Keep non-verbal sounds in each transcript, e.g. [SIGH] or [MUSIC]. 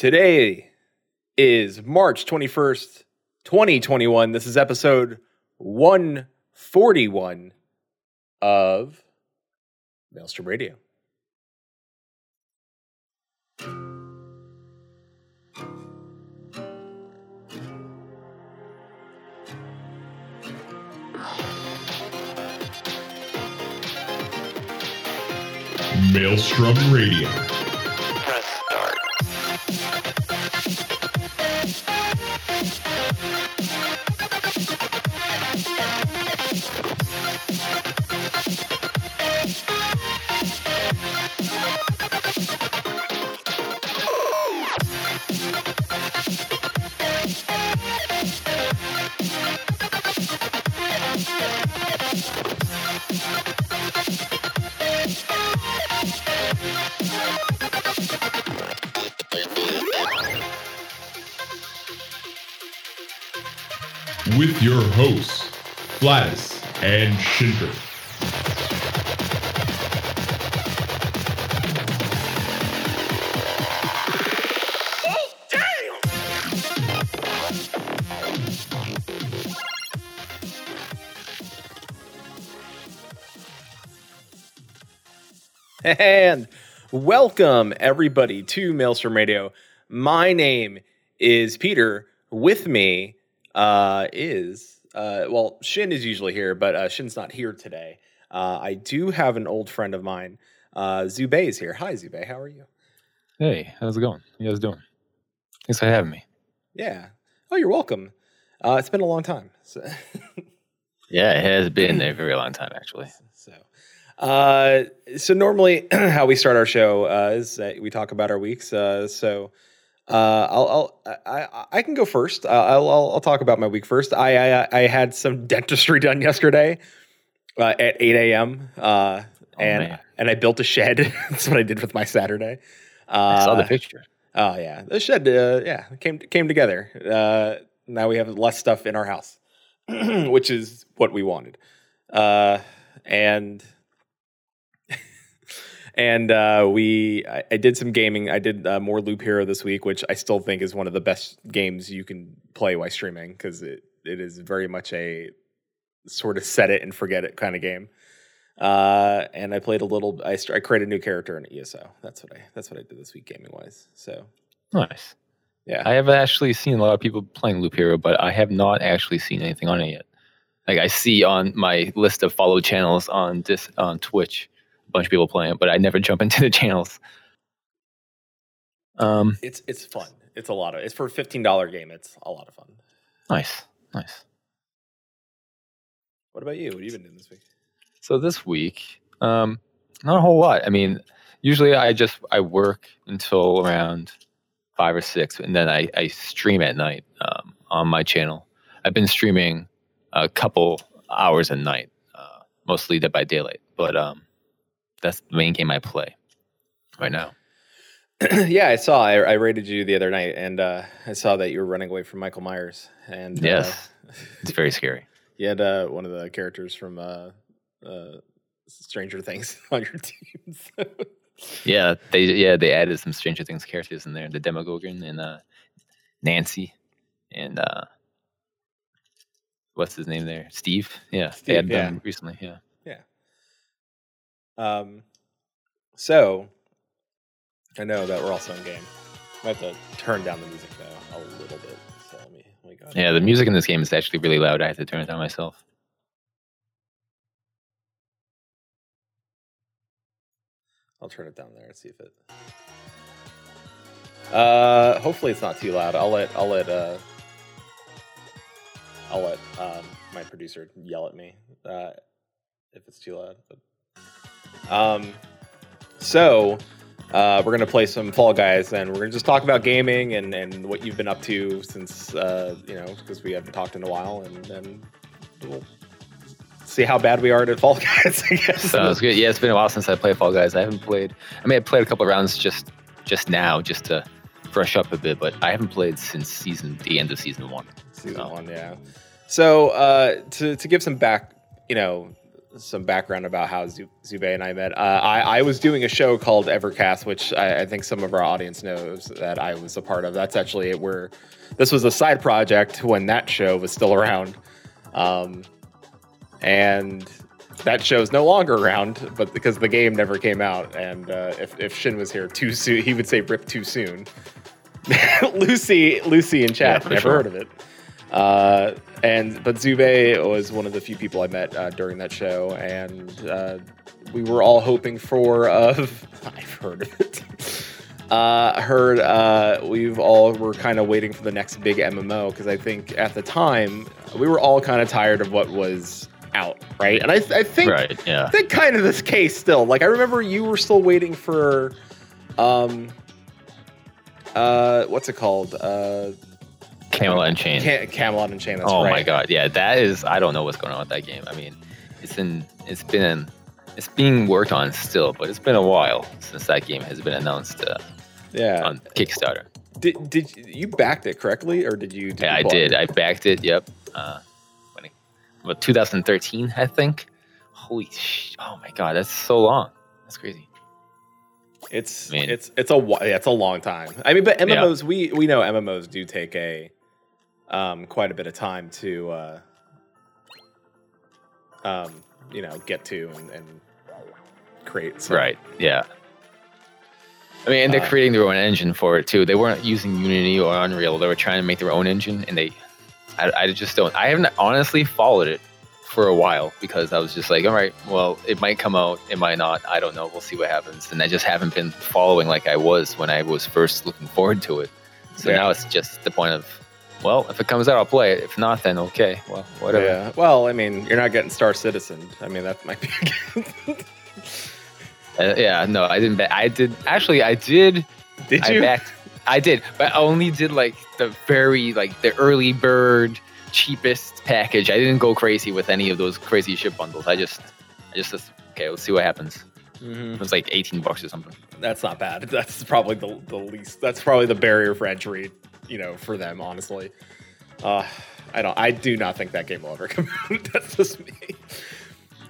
Today is March 21st, 2021. This is episode 141 of Maelstrom Radio. Maelstrom Radio. Press start. With your hosts, Gladys and Shinker. And welcome everybody to Maelstrom Radio. My name is Peter. With me uh, is uh, well, Shin is usually here, but uh, Shin's not here today. Uh, I do have an old friend of mine. Uh, Zubei is here. Hi, Zubei. How are you? Hey, how's it going? How You guys doing? Thanks for having me. Yeah. Oh, you're welcome. Uh, it's been a long time. So, [LAUGHS] Yeah, it has been a very long time, [CLEARS THROAT] actually. so, uh, so normally [CLEARS THROAT] how we start our show uh, is that we talk about our weeks. Uh, so, uh, I'll, I'll I, I, can go first. Uh, I'll, I'll, I'll talk about my week first. I, I, I had some [LAUGHS] dentistry done yesterday uh, at 8 a.m. Uh, Oh, and man. and I built a shed. [LAUGHS] That's what I did with my Saturday. Uh, I saw the picture. Oh yeah, the shed. Uh, yeah, came came together. Uh, now we have less stuff in our house, [CLEARS THROAT] which is what we wanted. Uh, and and uh, we, I, I did some gaming. I did uh, more Loop Hero this week, which I still think is one of the best games you can play while streaming because it it is very much a sort of set it and forget it kind of game. Uh, and I played a little. I, I created a new character in ESO. That's what I. That's what I did this week gaming wise. So Nice. yeah. I have actually seen a lot of people playing Loop Hero, but I have not actually seen anything on it yet. Like I see on my list of followed channels on this on Twitch, bunch of people playing but I never jump into the [LAUGHS] channels. Um, It's it's fun. It's a lot of. It's for a fifteen dollar game. It's a lot of fun. nice, nice. What about you? What have you been doing this week? So this week, um, not a whole lot. I mean, usually I just I work until around five or six, and then I, I stream at night um, on my channel. I've been streaming a couple hours a night, uh, mostly Dead by Daylight, but um, that's the main game I play right now. [CLEARS THROAT] yeah, I saw. I, I rated you the other night, and uh, I saw that you were running away from Michael Myers. And uh, Yes. It's very scary. [LAUGHS] you had uh, one of the characters from uh, uh, Stranger Things [LAUGHS] on your team. so- Yeah, they yeah they added some Stranger Things characters in there, the Demogorgon and uh, Nancy, and uh, what's his name there? Steve. Yeah, Steve, they added yeah. them recently. Yeah. Um, so I know that we're also in game. I have to turn down the music though a little bit. So let me let me go. Yeah, the music in this game is actually really loud. I have to turn it down myself. I'll turn it down there and see if it. Uh, hopefully it's not too loud. I'll let I'll let uh, I'll let um, my producer yell at me uh, if it's too loud. But, um, so uh, we're gonna play some Fall Guys, and we're gonna just talk about gaming and, and what you've been up to since uh, you know because we haven't talked in a while, and then we'll see how bad we are at Fall [LAUGHS] Guys. I guess. Sounds good. Yeah, it's been a while since I played Fall Guys. I haven't played. I mean, I played a couple rounds just just now, just to brush up a bit, but I haven't played since season the end of season one. season No. one, yeah. So uh, to to give some back, you know, some background about how Zu- Zube and I met. Uh, I, I was doing a show called Evercast, which I, I think some of our audience knows that I was a part of. That's actually where this was a side project when that show was still around. Um, and that show's no longer around, but because the game never came out. And uh, if, if Shin was here too soon, he would say rip too soon. [LAUGHS] Lucy, Lucy in chat, Yeah, never sure. heard of it. Uh, and but Zube was one of the few people I met uh, during that show, and uh, we were all hoping for. [LAUGHS] Uh, I've heard of it. [LAUGHS] Uh, heard uh, we've all were kind of waiting for the next big MMO because I think at the time we were all kind of tired of what was out, right? And I, I think Right. Yeah. I think kind of this case still. Like I remember you were still waiting for um uh what's it called? Uh Camelot Unchained. Cam- Camelot Unchained. That's oh right. my god. Yeah. That is. I don't know what's going on with that game. I mean, it's in. It's been. It's being worked on still, but it's been a while since that game has been announced uh, Yeah. on Kickstarter. Did did you backed it correctly or did you? Did Yeah, you I did. it? I backed it. Yep. Uh, what 2013, I think. Holy sh! Oh my god, that's so long. That's crazy. It's Man. it's it's a yeah, it's a long time. I mean, but Yeah. MMOs we we know MMOs do take a um quite a bit of time to uh um you know get to and, and create. So, Right. Yeah. I mean, and they're Uh, creating their own engine for it too. They weren't using Unity or Unreal. They were trying to make their own engine, and they, I, I just don't. I haven't honestly followed it for a while because I was just like, all right, well, it might come out, it might not. I don't know. We'll see what happens. And I just haven't been following like I was when I was first looking forward to it. So Yeah. now it's just the point of, well, if it comes out, I'll play it. If not, then okay, well, whatever. Yeah. Well, I mean, you're not getting Star Citizen. I mean, that might be. [LAUGHS] Uh, yeah, no, I didn't. Ba- I did actually. I did did I you? backed. I did, but I only did like the very like the early bird cheapest package. I didn't go crazy with any of those crazy ship bundles. I just, I just just okay. Let's see what happens. Mhm. It was like eighteen bucks or something. That's not bad. That's probably the, the least. That's probably the barrier for entry, you know, for them. Honestly, uh, I don't. I do not think that game will ever [LAUGHS] come out. that's just me.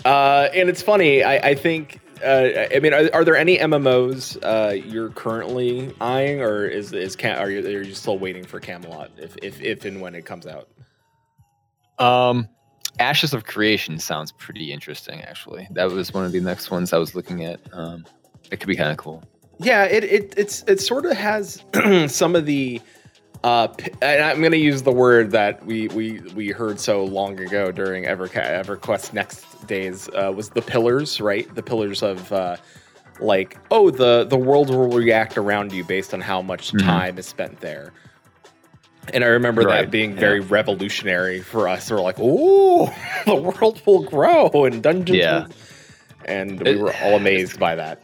Uh, and it's funny. I, I think. Uh, I mean, are, are there any MMOs uh, you're currently eyeing, or is is Cam- are you are you still waiting for Camelot if if if and when it comes out? Um, Ashes of Creation sounds pretty interesting. Actually, that was one of the next ones I was looking at. Um, it could be kind of cool. Yeah, it, it it's it sort of has [CLEARS THROAT] some of the uh and I'm going to use the word that we we we heard so long ago during Everca- EverQuest next days uh, was the pillars, right? The pillars of uh like oh the the world will react around you based on how much Mhm. time is spent there. And I remember that Right, being yeah. very revolutionary for us. We're like, "Oh, [LAUGHS] the world will grow and dungeons." Yeah. will-" And we It- were all amazed by that.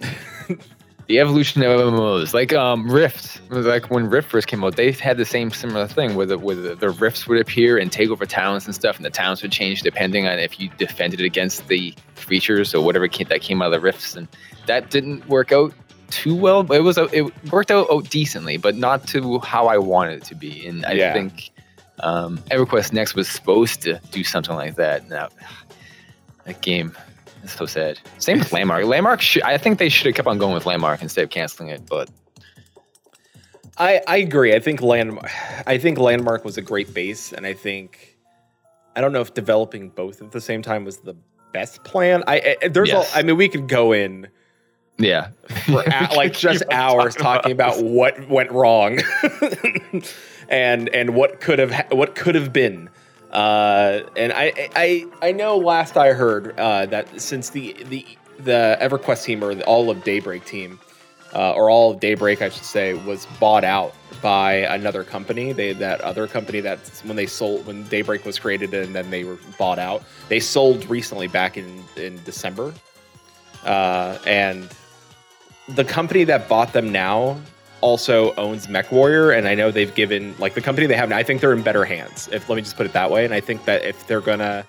[LAUGHS] the evolution of MMOs, like um, Rift, like when Rift first came out, they had the same similar thing where the, where the, the rifts would appear and take over towns and stuff, and the towns would change depending on if you defended against the creatures or whatever came, that came out of the rifts, and that didn't work out too well. But it was it worked out, out decently, but not to how I wanted it to be. And I Yeah. think um, EverQuest Next was supposed to do something like that. Now that game so sad. Same with Landmark. [LAUGHS] Landmark, should, I think they should have kept on going with Landmark instead of canceling it. But I, I agree. I think landmark. I think landmark was a great base, and I think I don't know if developing both at the same time was the best plan. I, I there's Yes. a, I mean we could go in yeah, for [LAUGHS] like just hours talking about what went wrong, [LAUGHS] and and what could have ha- what could have been. Uh, and I, I I know last I heard uh, that since the the the EverQuest team or the, all of Daybreak team uh, or all of Daybreak, I should say, was bought out by another company. They that other company that when they sold when Daybreak was created and then they were bought out. They sold recently back in in December, uh, and the company that bought them now also owns MechWarrior, and I know they've given like the company they have. now, I think they're in better hands. If let me just put it that way, and I think that if they're gonna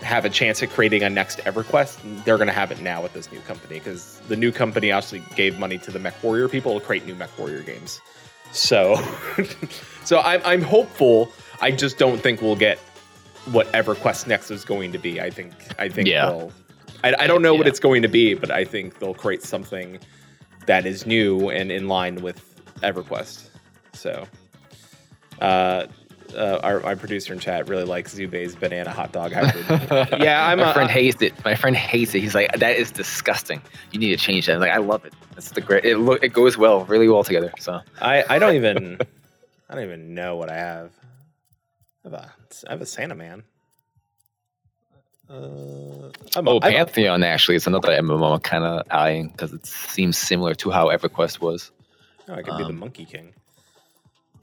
have a chance at creating a next EverQuest, they're gonna have it now with this new company because the new company actually gave money to the MechWarrior people to create new MechWarrior games. So, [LAUGHS] so I'm I'm hopeful. I just don't think we'll get what EverQuest Next is going to be. I think I think Yeah. they'll. I, I don't know what it's going to be, but I think they'll create something that is new and in line with EverQuest. So, uh, uh, our, our producer in chat really likes Zubay's banana hot dog hybrid. [LAUGHS] yeah, I'm my a, friend hates it. My friend hates it. He's like, that is disgusting. You need to change that. I'm like, I love it. That's the great. It look. It goes well, really well together. So I, I don't even [LAUGHS] I don't even know what I have. I have a, I have a Santa Man. Uh, I'm Oh, I'm Pantheon actually is another MMO I'm kind of eyeing because it seems similar to how EverQuest was. oh, I could be the um, Monkey King.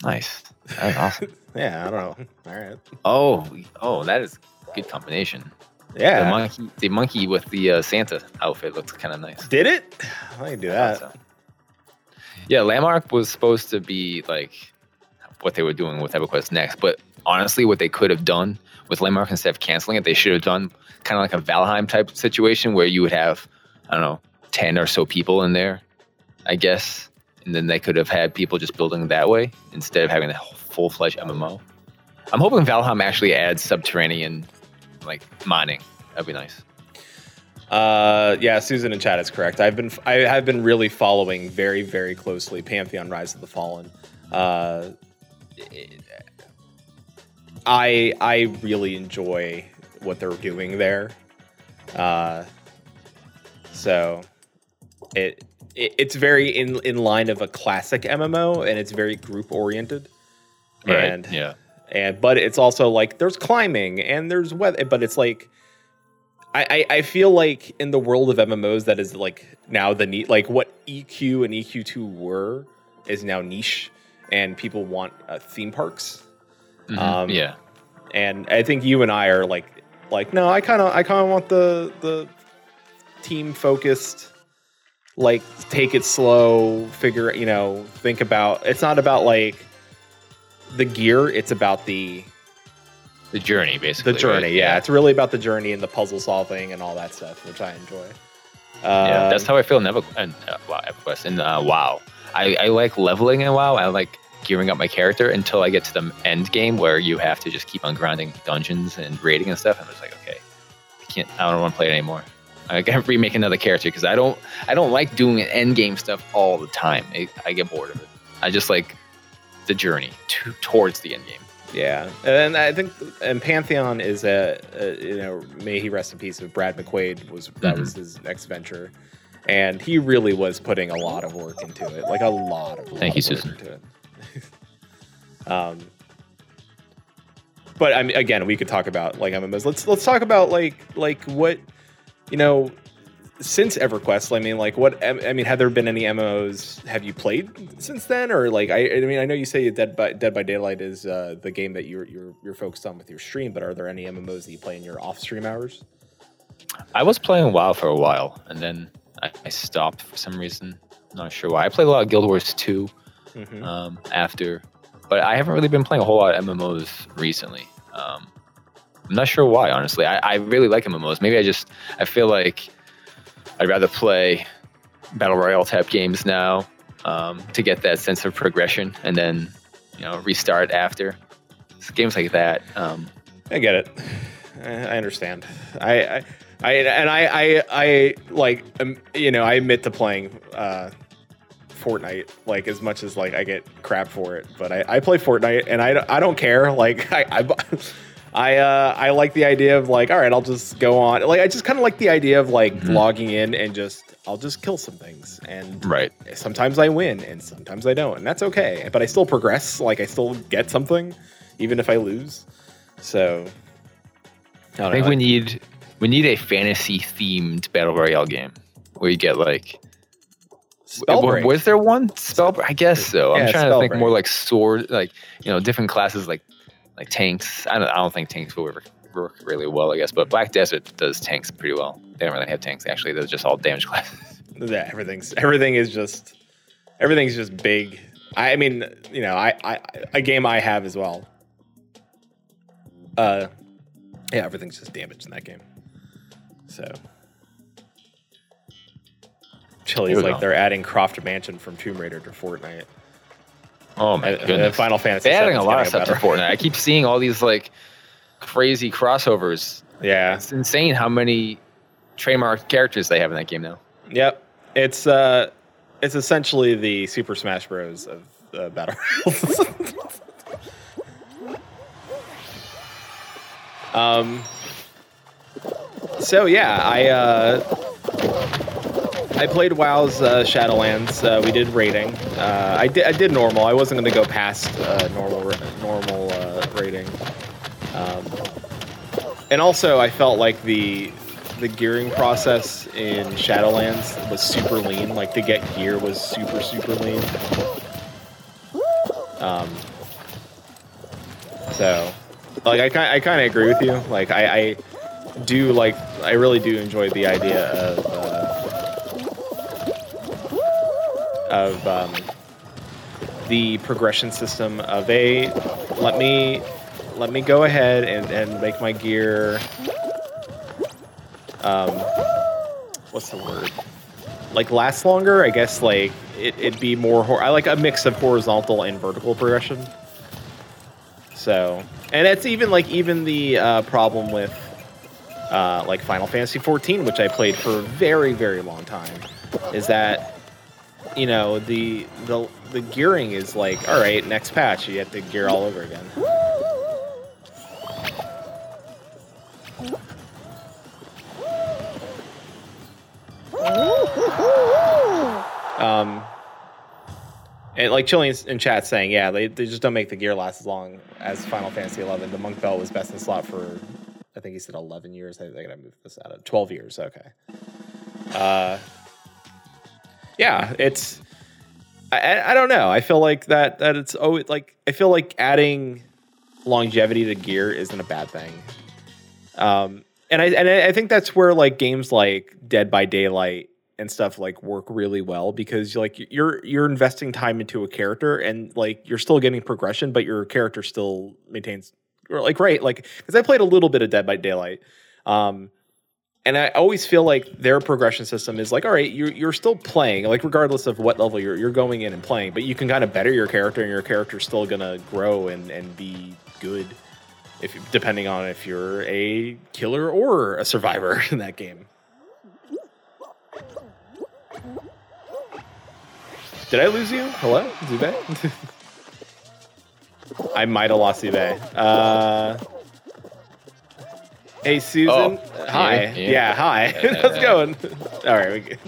Nice. [LAUGHS] That's awesome. Yeah, I don't know. All right. Oh, oh, that is a good combination. Yeah. The monkey, the monkey with the uh, Santa outfit looks kind of nice. Did it? I can do that. So- Yeah, Landmark was supposed to be like what they were doing with EverQuest Next, but honestly, what they could have done with Landmark instead of canceling it, they should have done kind of like a Valheim type situation where you would have, I don't know, ten or so people in there, I guess, and then they could have had people just building that way instead of having a full fledged MMO. I'm hoping Valheim actually adds subterranean like mining. That'd be nice. Uh, yeah, Susan and chat is correct. I've been I have been really following very very closely Pantheon Rise of the Fallen. Uh, I I really enjoy what they're doing there. Uh, so it, it it's very in in line of a classic MMO, and it's very group oriented. And yeah. and but it's also like there's climbing and there's weather but it's like I, I I feel like in the world of MMOs that is like now the neat like what EQ and EQ2 were is now niche and people want uh, theme parks Mhm. Um, yeah. and I think you and I are like like no I kind of I kind of want the the team focused like take it slow figure you know think about it's not about like the gear it's about the The journey, basically. the journey right? yeah. it's really about the journey and the puzzle solving and all that stuff which i enjoy Yeah, that's Um, how I feel in and uh, wow, EverQuest and uh, WoW. I, I like leveling in WoW. I like gearing up my character until I get to the end game where you have to just keep on grinding dungeons and raiding and stuff. And it's like, okay, I can't. I don't want to play it anymore. I gotta remake another character because I don't. I don't like doing end game stuff all the time. I, I get bored of it. I just like the journey to, towards the end game. yeah and i think and pantheon is a, a you know may he rest in peace of brad mcquaid was that Mhm. was his next venture and he really was putting a lot of work into it like a lot of Thank you, Susan. into it um but I mean, again, we could talk about like MMOs. Let's let's talk about like like what you know since EverQuest. I mean, like what I mean, have there been any MMOs have you played since then, or like I, I mean, I know you say Dead by Dead by Daylight is uh, the game that you're you're you're focused on with your stream, but are there any MMOs that you play in your off stream hours? I was playing WoW for a while, and then I, I stopped for some reason. Not sure why. I played a lot of Guild Wars 2 Mm-hmm. um, after, but I haven't really been playing a whole lot of MMOs recently. Um, I'm not sure why, honestly. I, I really like MMOs. Maybe I just I feel like I'd rather play battle royale type games now um, to get that sense of progression, and then you know restart after. It's games like that. Um, I get it. I understand. I, I, I and I, I, I like, um, you know, I admit to playing uh, Fortnite like as much as like I get crap for it, but I, I play Fortnite and I, don't- I don't care. [LAUGHS] Like I, I, [LAUGHS] I, uh, I like the idea of like, all right, I'll just go on. Like I just kind of like the idea of like Mhm. logging in and just I'll just kill some things and right. sometimes I win and sometimes I don't, and that's okay. But I still progress. Like I still get something, even if I lose. So I, don't I think know. we need we need a fantasy themed battle royale game where you get like Spellbreak. was there one spell I guess so. Yeah, I'm trying to think Spellbreak. more like sword like you know different classes like like tanks. I don't I don't think tanks will work, work really well I guess, but Black Desert does tanks pretty well. They don't really have tanks actually. They're just all damage [LAUGHS] classes. yeah, everything's everything is just everything's just big. I, I mean, you know, I, I a game I have as well. Uh, yeah, everything's just damage in that game. So. Chili's like they're adding Croft Mansion from Tomb Raider to Fortnite. Oh my And- and. Final Fantasy. They're adding a lot of stuff to. Fortnite. I keep seeing all these like crazy crossovers. Yeah. It's insane how many trademark characters they have in that game now. Yep. It's uh, it's essentially the Super Smash Bros. of uh, battle royals. [LAUGHS] um. So yeah, I uh, I played WoW's uh, Shadowlands. Uh, we did rating. Uh, I did I did normal. I wasn't going to go past uh, normal normal uh, rating. Um, and also, I felt like the the gearing process in Shadowlands was super lean. Like to get gear was super super lean. Um, so, like I kind I kind of agree with you. Like I, I do like I really do enjoy the idea of of um, the progression system of a let me let me go ahead and, and make my gear um what's the word? Like last longer i guess like it, it'd be more hor- i like a mix of horizontal and vertical progression. So and it's even like even the uh, problem with uh, like final fantasy 14 which i played for a very very long time is that you know the the the gearing is like all right next patch you have to gear all over again Um, and like Chillian in chat saying, yeah, they, they just don't make the gear last as long as Final Fantasy 11. The Monk Belt was best in slot for, I think he said 11 years. I, I gotta move this out of 12 years. Okay. Uh, yeah, it's. I- I, don't know. I feel like that that it's oh like I feel like adding longevity to gear isn't a bad thing. Um, and I and I I think that's where like games like Dead by Daylight and stuff like work really well because like you're you're investing time into a character and like you're still getting progression, but your character still maintains or like right like because I played a little bit of Dead by Daylight, um, and I always feel like their progression system is like all right you're you're still playing like regardless of what level you're you're going in and playing, but you can kind of better your character and your character's still gonna grow and and be good if depending on if you're a killer or a survivor [LAUGHS] in that game. Did I lose you? Hello, Zube? [LAUGHS] I might have lost Zube. Uh, hey, Susan. Oh, hi. yeah, Yeah, yeah. hi. [LAUGHS] How's it going? All right. We, good.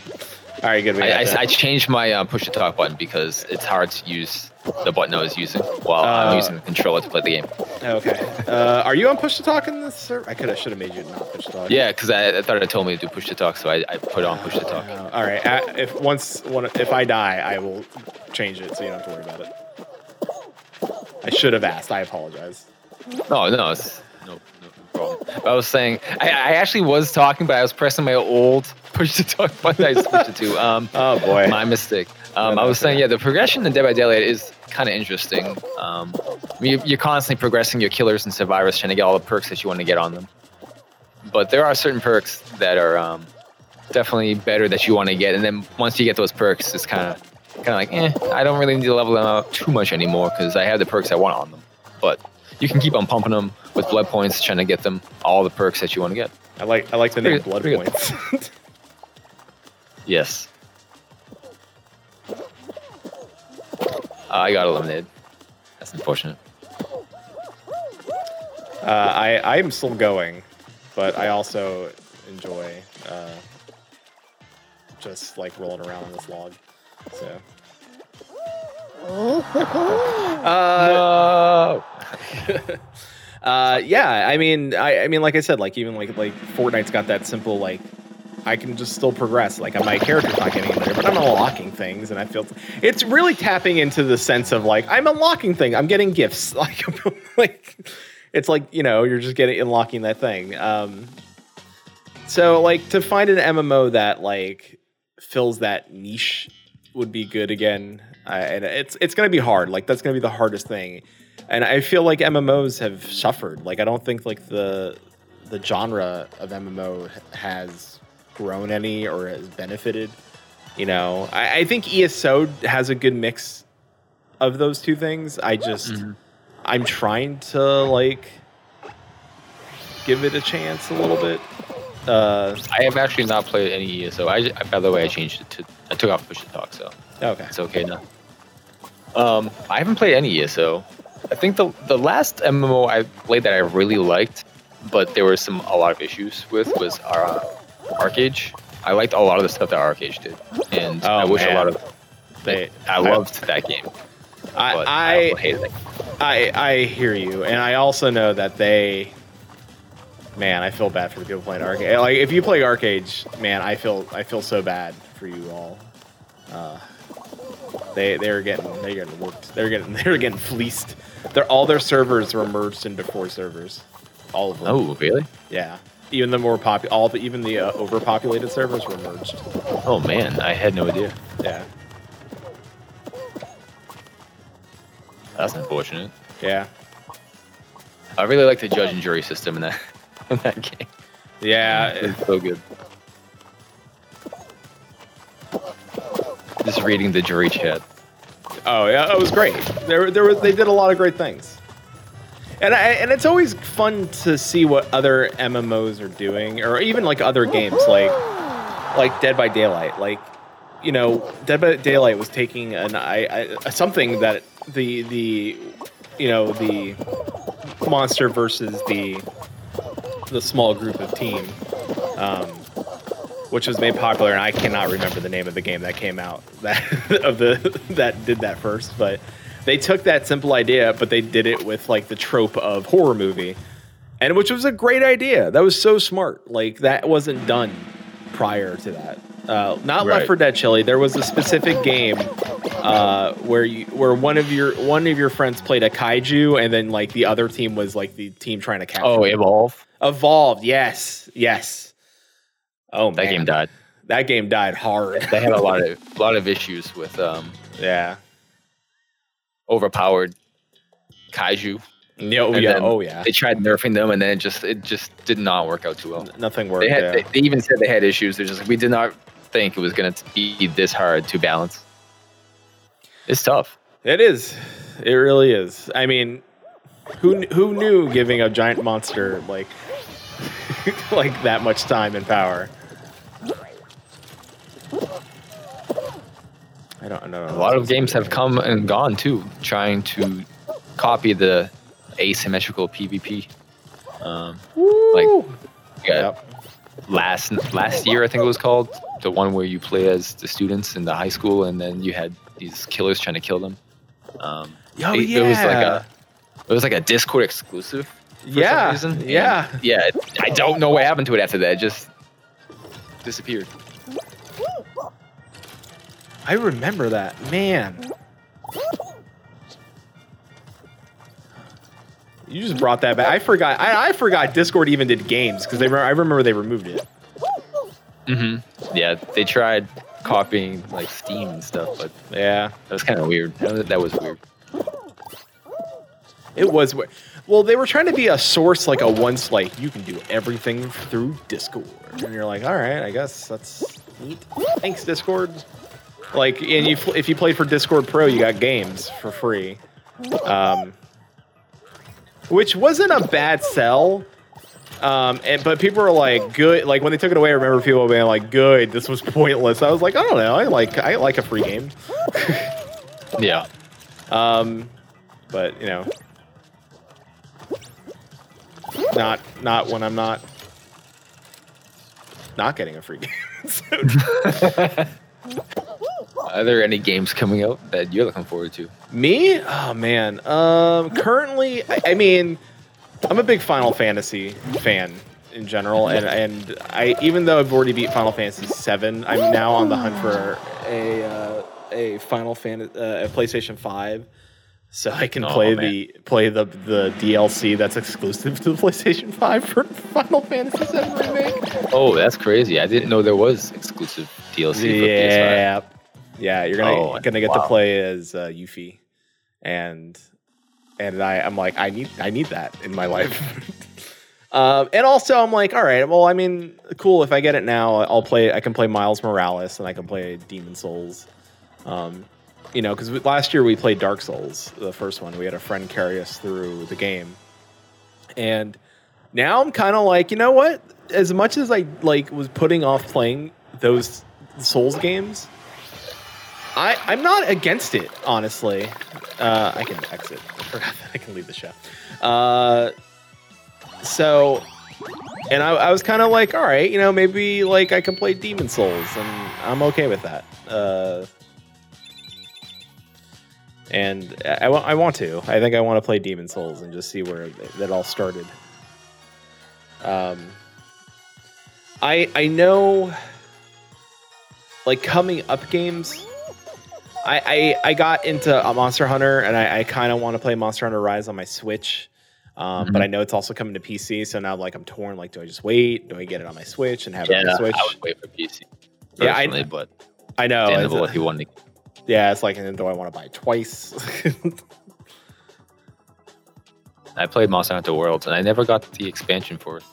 all right, good. I, I. I changed my uh, push to talk button because it's hard to use the button I was using while Uh, I'm using the controller to play the game. okay. Uh, are you on push to talk in this server? I could have should have made you not push to talk. Yeah, because I, I thought it told me to do push to talk, so I, I put on push to talk. Uh, all right. Uh, if once one, if I die, I will change it so you don't have to worry about it. I should have asked. I apologize. No, no, it's I was saying I, I actually was talking, but I was pressing my old [LAUGHS] push to talk button. I switched it to. Um, [LAUGHS] Oh boy. my mistake. Um, I was saying, yeah, the progression in Dead by Daylight is kind of interesting. Um, you- you're constantly progressing your killers and survivors, trying to get all the perks that you want to get on them. But there are certain perks that are um, definitely better that you want to get, and then once you get those perks, it's kind of kind of like, eh, I don't really need to level them up too much anymore because I have the perks I want on them. But you can keep on pumping them with blood points, trying to get them all the perks that you want to get. I like I like the name Pretty- Blood. Points. [LAUGHS] Yes. Uh, I got eliminated. That's unfortunate. uh, I I am still going, but I also enjoy uh, just like rolling around on this log. So. Uh, [LAUGHS] No. [LAUGHS] uh, yeah, I mean, I, I mean, like I said, like even like like Fortnite's got that simple like I can just still progress. Like my character's not getting in there, but I'm unlocking things, and I feel it's really tapping into the sense of like I'm unlocking things. I'm getting gifts. [LAUGHS] Like [LAUGHS] like it's like you know you're just getting unlocking that thing. Um, so like to find an MMO that like fills that niche would be good again. And it's it's gonna be hard. Like that's gonna be the hardest thing. And I feel like MMOs have suffered. Like I don't think like the the genre of MMO has grown any or has benefited. You know, I, I think ESO has a good mix of those two things. I just Mhm. I'm trying to like give it a chance a little bit. Uh, I have actually not played any ESO. I, I- by the way, I changed it to I took off push to talk, so okay. it's okay now. Um, I haven't played any ESO. I think the the last MMO I played that I really liked, but there were some a lot of issues with was uh, ArcheAge. I liked a lot of the stuff that ArcheAge did, and Oh, I wish man. a lot of They, I loved that game. I, I, I. I I hear you, and I also know that they. Man, I feel bad for the people playing ArcheAge. Like, if you play ArcheAge, man, I feel I feel so bad for you all. Uh, they they're getting they're getting worked. They're getting [LAUGHS] they're getting fleeced. They're all their servers were merged into four servers, all of them. Oh, really? yeah. Even the more popular, all the even the uh, overpopulated servers were merged. Oh man, I had no idea. Yeah, That's unfortunate. yeah, I really like the judge and jury system in that [LAUGHS] in that game. yeah. It's so good. Just reading the jury chat. Oh yeah, it was great. There, there was they did a lot of great things, and I, and it's always fun to see what other MMOs are doing, or even like other games, like like Dead by Daylight. Like, you know, Dead by Daylight was taking an I, I something that the the you know the monster versus the the small group of team. Um, which was made popular, and I cannot remember the name of the game that came out that [LAUGHS] of the that did that first. But they took that simple idea, but they did it with like the trope of horror movie, and which was a great idea. That was so smart. Like that wasn't done prior to that. Uh, not Left Right. 4 Dead Chili. There was a specific game uh, where you where one of your one of your friends played a kaiju, and then like the other team was like the team trying to catch. Oh. Evolve. evolved. Yes, yes. Oh That man. game died. That game died hard. They had a lot of a [LAUGHS] lot of issues with um, yeah. overpowered kaiju. Yeah, oh And yeah. Oh yeah. They tried nerfing them, and then it just it just did not work out too well. Nothing worked. They had yeah. they, they even said they had issues. They're just like we did not think it was going to be this hard to balance. It's tough. It is. It really is. I mean, who who knew giving a giant monster like [LAUGHS] like that much time and power? I don't know. A lot of games have come and gone too, trying to copy the asymmetrical PvP. Um, like you got Yep. last last year, I think it was called the one where you play as the students in the high school, and then you had these killers trying to kill them. Um, Oh it, yeah. it was like a it was like a Discord exclusive. For yeah. some reason. Yeah. And, yeah. I don't know what happened to it after that. It just disappeared. I remember that. Man. You just brought that back. I forgot. I, I forgot Discord even did games because they. Re- I remember they removed it. Mm-hmm. Yeah, they tried copying like Steam and stuff, but Yeah, that was kind of weird. That was, weird. it was. we- Well, they were trying to be a source, like a once, like you can do everything through Discord, and you're like, all right, I guess that's neat. Thanks, Discord. Like, and you if you played for Discord Pro, you got games for free, um, which wasn't a bad sell. Um, and, but people were like, good. Like when they took it away, I remember people being like, good. This was [LAUGHS] pointless. I was like, I don't know. I like I like a free game. [LAUGHS] Yeah. Um, but you know, not not when I'm not not getting a free [LAUGHS] game. So- Are there any games coming out that you're looking forward to? Me? Oh man. Um, currently, I, I mean, I'm a big Final Fantasy fan in general, and and I even though I've already beat Final Fantasy VII, I'm now on the hunt for a uh, a Final Fantasy uh, a PlayStation Five, so I can Oh, play man. the play the the DLC that's exclusive to the PlayStation Five for Final Fantasy VII remake. Oh, that's crazy. I didn't know there was exclusive DLC for PS5. Yeah. You're gonna Oh, gonna get to play as uh, Yuffie, and and I I'm like I need I need that in my life. [LAUGHS] um, and also I'm like, all right, well, I mean, cool. If I get it now, I'll play. I can play Miles Morales and I can play Demon Souls. Um, you know, because last year we played Dark Souls, the first one. We had a friend carry us through the game, and now I'm kind of like, you know what? As much as I like was putting off playing those Souls games, I I'm not against it, honestly. Uh, I can exit. [LAUGHS] I forgot that I can leave the show. Uh, so, and I, I was kind of like, all right, you know, maybe like I can play Demon Souls, and I'm okay with that. Uh, and I, I, I want to. I think I want to play Demon Souls and just see where that all started. Um, I I know, like coming up games. I I, I got into uh, Monster Hunter and I, I kind of want to play Monster Hunter Rise on my Switch. Um, But Mhm. I know it's also coming to PC, so now like I'm torn. Like, do I just wait? Do I get it on my Switch and have it on the Switch? I would wait for PC. Yeah, I- but I know. it's a- if you want to. yeah, it's like, and then do I want to buy it twice? [LAUGHS] I played Monster Hunter Worlds, and I never got the expansion for it.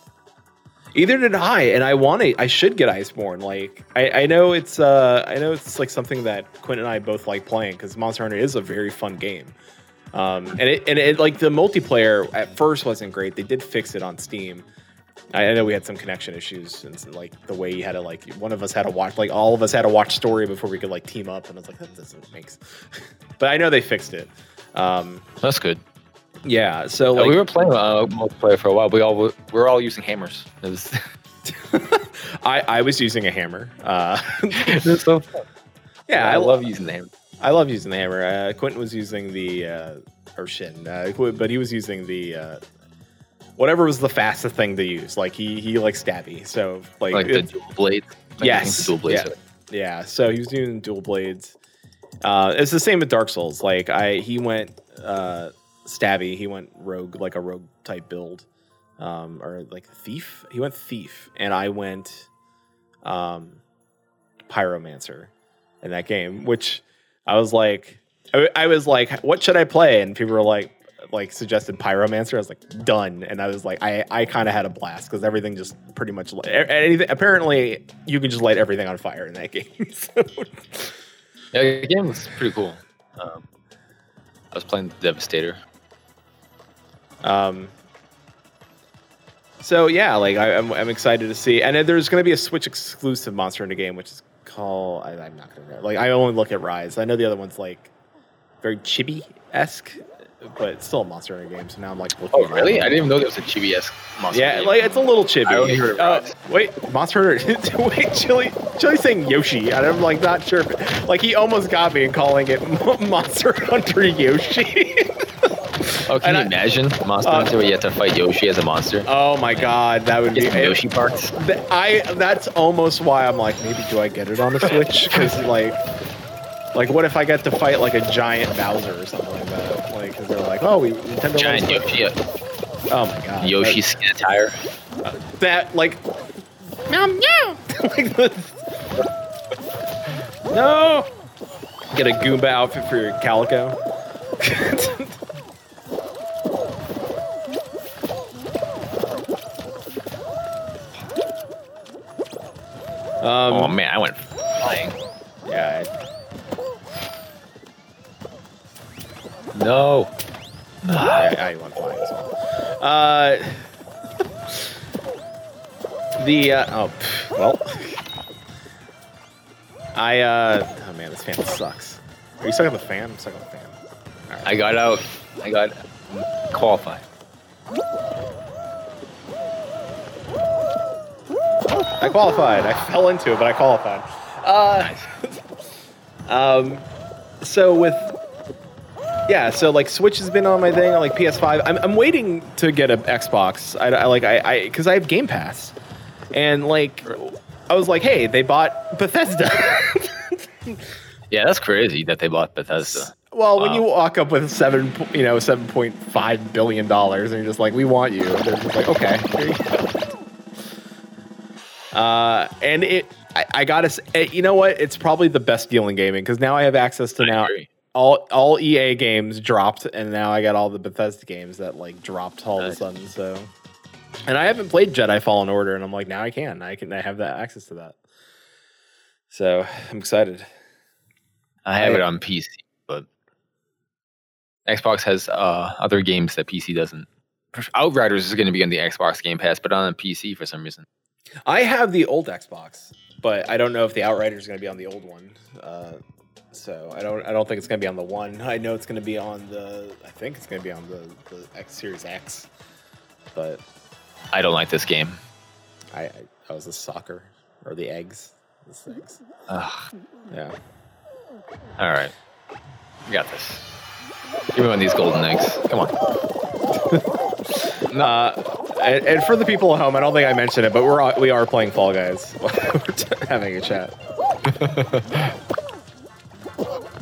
Either did I, and I want it. I should get Iceborne. Like I, I know it's uh I know it's like something that Quinn and I both like playing because Monster Hunter is a very fun game. Um, and it and it like the multiplayer at first wasn't great. They did fix it on Steam. I, I know we had some connection issues and like the way you had to like one of us had to watch like all of us had to watch story before we could like team up and I was like that doesn't make sense. [LAUGHS] but I know they fixed it. Um, That's good. Yeah, so Uh, like we were playing uh, multiplayer for a while. We all we were all using hammers. It was, [LAUGHS] I I was using a hammer. Uh, [LAUGHS] so fun. yeah, I, I love using the hammer. I love using the hammer. Uh, Quentin was using the uh, or Shin, uh, but he was using the uh, whatever was the fastest thing to use. Like he he likes stabby, so like, Like the it's- dual blade. Like, Yes, dual blades. yeah. yeah. So he was doing dual blades. Uh, it's the same with Dark Souls. Like I he went uh, stabby. He went rogue, like a rogue type build, um, or like thief. He went thief, and I went um, pyromancer in that game. Which I was like, I, I was like, what should I play? And people were like, like suggested pyromancer. I was like, done. And I was like, I I kind of had a blast because everything just pretty much anything. Apparently, you can just light everything on fire in that [LAUGHS] game. So- Yeah, the game was pretty cool. Um, I was playing the Devastator. Um, so yeah, like I, I'm, I'm excited to see, and there's going to be a Switch exclusive Monster Hunter game, which is called I, I'm not going to like. I only look at Rise. I know the other one's like very chibi esque, but it's still a Monster Hunter game. So now I'm like, looking Oh, really? I didn't even know there was a chibi-esque monster. Yeah, game. like it's a little chibi. I only heard Uh, wait, Monster Hunter. [LAUGHS] wait, Chili, Chili's saying Yoshi, and I'm like not sure. If, like he almost got me in calling it [LAUGHS] Monster Hunter Yoshi. [LAUGHS] Oh, and can you I- imagine Monster uh, Hunter where you have to fight Yoshi as a monster? oh my god, that would be Get some Yoshi parts. I that's almost why I'm like maybe do I get it on the Switch? [LAUGHS] Because like like what if I get to fight like a giant Bowser or something like that? Like because they're like oh we Nintendo Giant Yoshi, oh my god Yoshi skin attire. that, that like meow! [LAUGHS] Like no! Get a Goomba outfit for your Calico [LAUGHS] um, oh man, I went flying. yeah No. I, I went flying as well. Uh, the uh, oh pff, well, I uh oh man, this fan sucks. Are you stuck on the fan? I'm stuck on the fan. All right. I got out. I got qualified. I qualified. I fell into it, but I qualified. Uh, um, so with yeah, so like Switch has been on my thing, like PS5. I'm, I'm waiting to get an Xbox. I, I like I I because I have Game Pass, and like I was like, hey, they bought Bethesda. [LAUGHS] Yeah, that's crazy that they bought Bethesda. well, when Wow. you walk up with seven, you know, seven point five billion dollars, and you're just like, we want you. They're just like, okay, here you go. Uh, and it, I, I gotta say, you know what? It's probably the best deal in gaming because now I have access to I now agree. all all EA games dropped, and now I got all the Bethesda games that like dropped all of a sudden. So, and I haven't played Jedi Fallen Order, and I'm like, now I can, I can, I have that access to that. So I'm excited. I have I- it on PC, but Xbox has uh, other games that PC doesn't. Outriders is going to be on the Xbox Game Pass, but on PC for some reason. I have the old Xbox, but I don't know if the Outrider is going to be on the old one. Uh, so I don't I don't think it's going to be on the one. I know it's going to be on the I think it's going to be on the, the X Series X. But I don't like this game. I, I that was the soccer or the eggs. The eggs. Ugh. Yeah. All right, we got this. Give me one of these golden eggs. Come on. [LAUGHS] Uh, and, and for the people at home, I don't think I mentioned it, but we're we are playing Fall Guys. [LAUGHS] we're having a chat.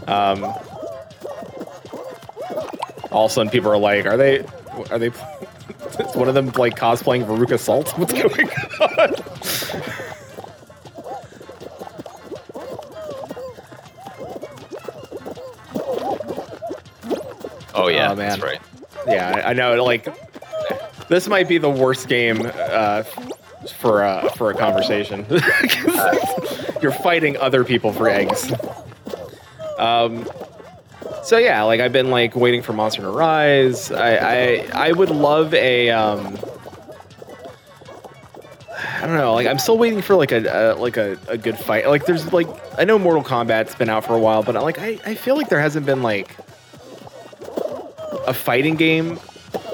um. All of a sudden, people are like, "Are they? Are they? Is one of them like cosplaying Veruca Salt? [LAUGHS] What's going on?" Oh yeah, Oh, man. that's right. Yeah, I, I know. Like, this might be the worst game uh, for uh, for a conversation. [LAUGHS] You're fighting other people for eggs. Um. So yeah, like I've been like waiting for Monster Hunter Rise. I I, I would love a um. I don't know. Like I'm still waiting for like a, a like a, a good fight. Like there's like I know Mortal Kombat's been out for a while, but like I, I feel like there hasn't been like a fighting game,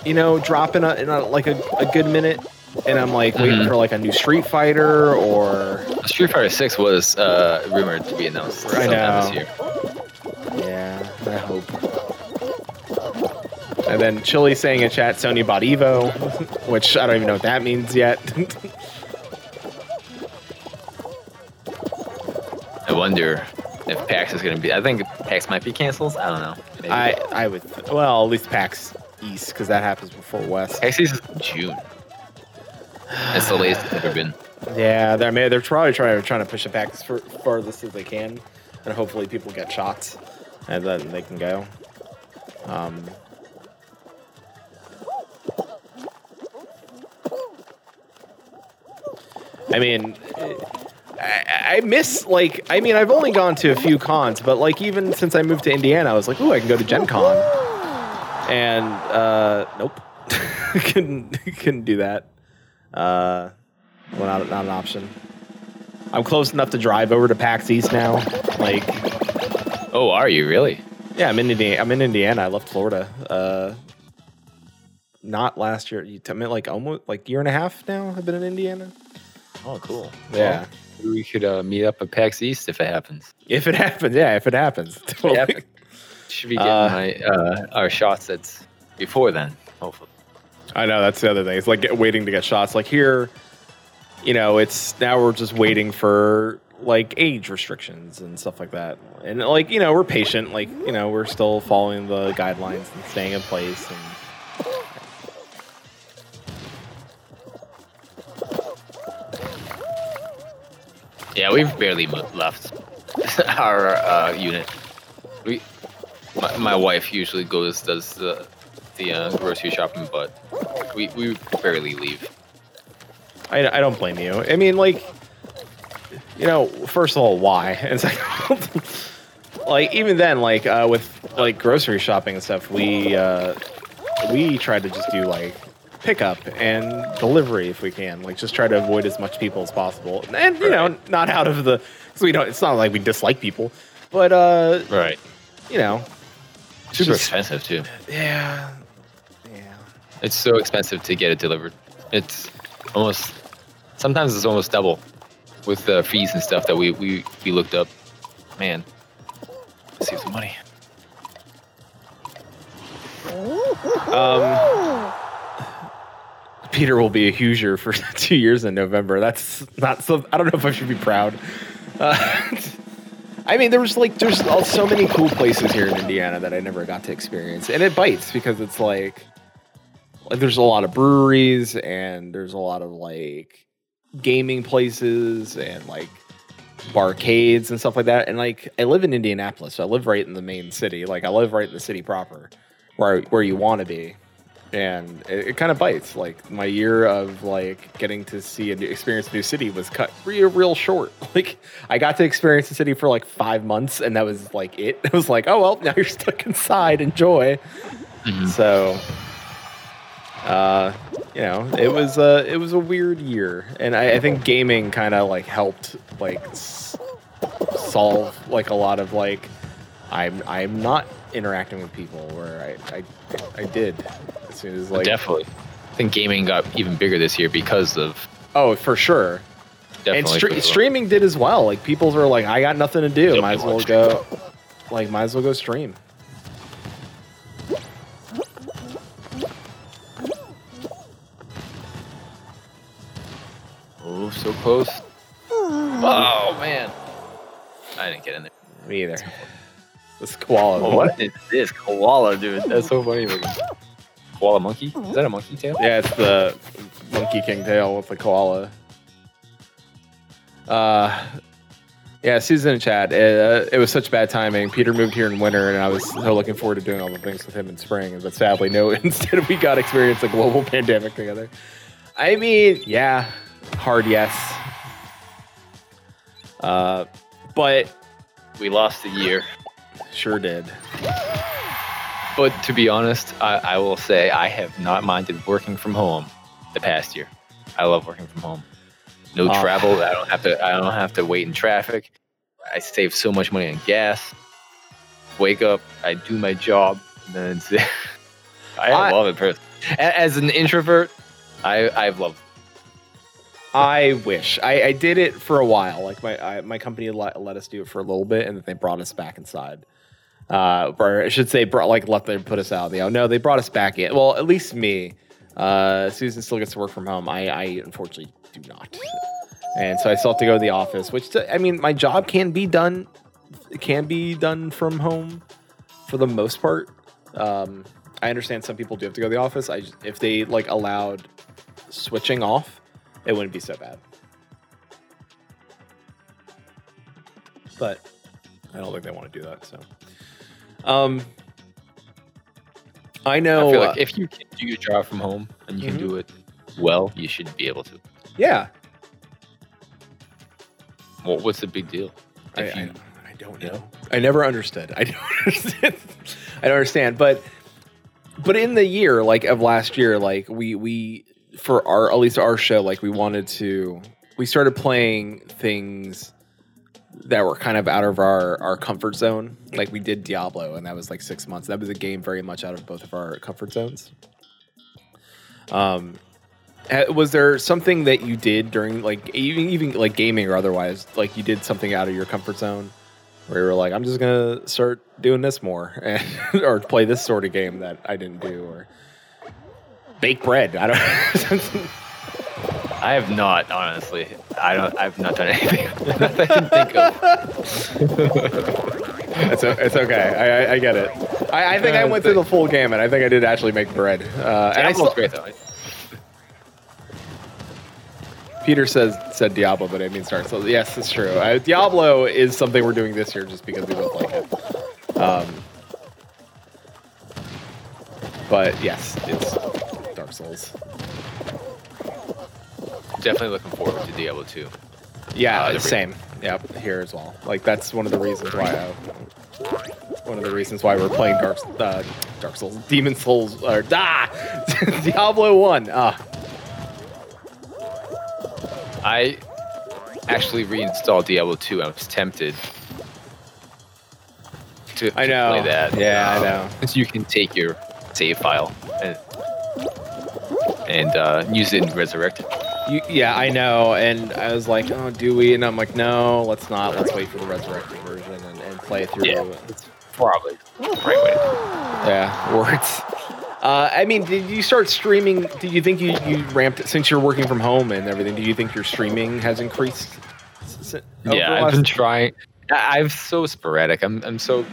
you know, drop in a, in a like a, a good minute. And I'm like waiting Mhm. for like a new Street Fighter or Street Fighter Six was uh, rumored to be announced I sometime know. this year. yeah, I hope. And then Chili saying in chat Sony bought Evo, [LAUGHS] which I don't even know what that means yet. [LAUGHS] I wonder if PAX is going to be. I think PAX might be canceled. I don't know. Maybe. I I would well at least PAX East because that happens before West. PAX is June. That's the latest it's ever been. Yeah, they're I mean, they're probably trying trying to push it back as far, farthest as they can, and hopefully people get shots, and then they can go. Um, I mean, I, I miss like I mean I've only gone to a few cons, but like even since I moved to Indiana, I was like, ooh, I can go to Gen Con, and uh, nope, [LAUGHS] couldn't couldn't do that. Uh, well, not, not an option. I'm close enough to drive over to PAX East now. Like, Oh, are you really? yeah, I'm in Indiana. I'm in Indiana. I left Florida. Uh, not last year. You- I mean, like almost like year and a half now. I've been in Indiana. Oh, cool. Yeah, Well, we could uh, meet up at PAX East if it happens. if it happens. Yeah, if it happens. [LAUGHS] Totally. happens. Should be getting Uh, my uh, our shots that's before then. Hopefully. I know that's the other thing. It's like get, waiting to get shots. Like here, you know, it's now we're just waiting for like age restrictions and stuff like that. And like you know, we're patient. Like you know, we're still following the guidelines and staying in place. And Yeah, we've barely mo- left [LAUGHS] our uh, unit. We, my, my wife usually goes does the the uh, grocery shopping, but we we barely leave. I, I don't blame you. I mean, like, you know, first of all, why? [LAUGHS] And second, like, even then, like, uh, with like grocery shopping and stuff, we uh, we try to just do like pickup and delivery if we can. Like, just try to avoid as much people as possible. And you know, not out of the because we don't. It's not like we dislike people, but uh, Right. you know, Super just- expensive too. yeah, yeah. It's so expensive to get it delivered. It's almost sometimes it's almost double with the fees and stuff that we we, we looked up. Man, save some money. Um, Peter will be a Hoosier for [LAUGHS] two years in November. That's not so. I don't know if I should be proud. Uh, [LAUGHS] I mean, there was like there's so many cool places here in Indiana that I never got to experience, and it bites because it's like like there's a lot of breweries and there's a lot of like gaming places and like barcades and stuff like that. And like I live in Indianapolis, so I live right in the main city. Like I live right in the city proper, where where you want to be, and it, it kind of bites. Like my year of like getting to see and experience a new city was cut real real short. [LAUGHS] Like I got to experience the city for like five months, and that was like it. [LAUGHS] It was like, oh well, now you're stuck inside. Enjoy. Mhm. So, uh, you know, it was a it was a weird year, and I, I think gaming kind of like helped like s- solve like a lot of like I'm I'm not interacting with people where I I, I did as soon as like definitely. I think gaming got even bigger this year because of oh for sure definitely and stre- streaming did as well like people were like I got nothing to do might as well go like might as well go stream Oh, so close. Oh man, I didn't get in there. me either this koala Oh, what is this koala, dude? That's so funny. looking. Koala monkey? Is that a monkey tail? Yeah, it's the Monkey King tail with the koala. Uh, yeah, Susan and Chad. Uh, it was such bad timing. Peter moved here in winter, and I was so looking forward to doing all the things with him in spring. But sadly, no. [LAUGHS] Instead, we got experience a global [LAUGHS] pandemic together. I mean, yeah, hard yes. Uh, but We lost a year. sure did. But to be honest, I, I will say I have not minded working from home the past year. I love working from home. No Oh. travel. I don't have to. I don't have to wait in traffic. I save so much money on gas. Wake up. I do my job. And then [LAUGHS] I, I- love it. Personally. As an introvert, I I've loved. I wish I, I did it for a while. Like my I, my company let, let us do it for a little bit, and then they brought us back inside. Uh, or I should say, brought like let them put us out. You know, no, they brought us back in. Well, at least me. Uh, Susan still gets to work from home. I, I unfortunately do not, and so I still have to go to the office. Which I mean, my job can be done. Can be done from home for the most part. Um, I understand some people do have to go to the office. I if they like allowed switching off, it wouldn't be so bad. But I don't think they want to do that. So, um, I know. I feel uh, if you can do your job from home and you Mhm. can do it well, you should be able to. yeah, Well, what's the big deal? I, If I, you- I don't know. I never understood. [LAUGHS] I don't understand. I don't understand. But but in the year like of last year, like we we for our at least our show, like we wanted to we started playing things that were kind of out of our our comfort zone. Like we did Diablo, and that was like six months. That was a game very much out of both of our comfort zones. Um, was there something that you did during like even even like gaming or otherwise, like you did something out of your comfort zone, where you were like, I'm just gonna start doing this more, and, [LAUGHS] or play this sort of game that I didn't do, or bake bread. I don't. [LAUGHS] I have not, honestly. I don't. I've not done anything [LAUGHS] that I can think of. [LAUGHS] it's, it's okay. I, I, I get it. I, I think I went through the full gamut. I think I did actually make bread. Uh, and I still, great though. Peter says said Diablo, but I mean start. So yes, it's true. Uh, Diablo is something we're doing this year just because we both like it. Um, but yes, it's Dark Souls. Definitely looking forward to Diablo 2. Yeah, Uh, same. Yep, here as well. Like that's one of the reasons why. I, one of the reasons why we're playing Dark uh, Dark Souls, Demon Souls, or [LAUGHS] ah, [LAUGHS] Diablo One. Ah, I actually reinstalled Diablo 2. I was tempted to, I know. play that. Yeah, I Um, know. Since [LAUGHS] you can take your save file and, and uh, use it and resurrect it. You, yeah, I know. And I was like, oh, do we? And I'm like, no, let's not. Let's wait for the resurrected version and, and play through. Yeah. It's probably right way. Yeah, words. Uh, I mean, did you start streaming? Do you think you, you ramped since you're working from home and everything? Do you think your streaming has increased? s- s- over yeah, I've been trying. I'm so sporadic. I'm I'm so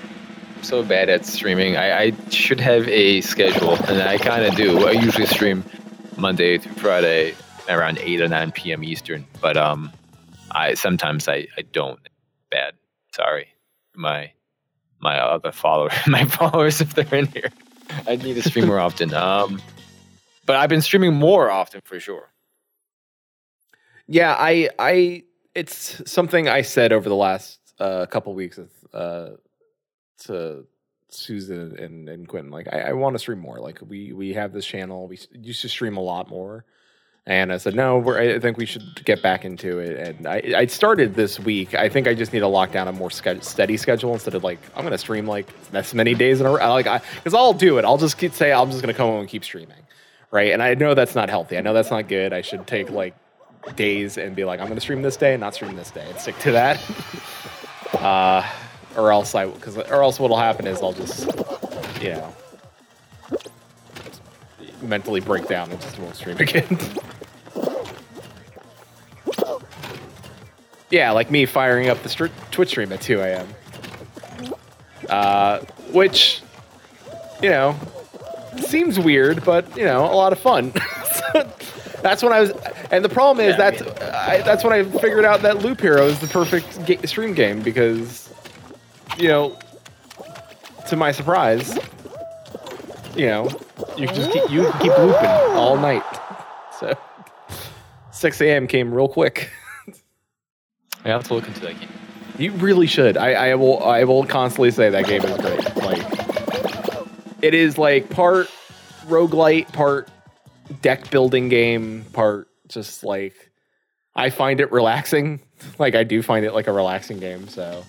so bad at streaming. I, I should have a schedule, and I kind of do. I usually stream Monday through Friday around eight or nine p.m. Eastern, but um, I sometimes I I don't. Bad. Sorry, my my other followers, [LAUGHS] my followers, if they're in here, I need to stream more often. [LAUGHS] Um, but I've been streaming more often for sure. Yeah, I, I, it's something I said over the last uh, couple weeks with, uh, to Susan and, and Quentin, like I, I want to stream more. Like we we have this channel. We used to stream a lot more, and I said no. I think we should get back into it. And I I started this week. I think I just need to lock down a more ske- steady schedule instead of like I'm gonna stream like this many days in a row. Like I because I'll do it. I'll just keep say I'm just gonna come home and keep streaming, right? And I know that's not healthy. I know that's not good. I should take like days and be like I'm gonna stream this day and not stream this day and stick to that. [LAUGHS] uh, or else I because or else what'll happen is I'll just you know mentally break down and just won't stream again. [LAUGHS] yeah, like me firing up the str- Twitch stream at 2 a.m. Uh, which you know seems weird, but you know a lot of fun. [LAUGHS] that's when I was, and the problem is Yeah, that's I, that's when I figured out that Loop Hero is the perfect ga- stream game because you know to my surprise, you know, you can just keep, you can keep looping all night. [LAUGHS] So 6 a.m. came real quick. I have to look into that game. You really should. I, I will I will constantly say that game is great. Like it is like part roguelite, part deck building game, part just like I find it relaxing. [LAUGHS] Like I do find it like a relaxing game, so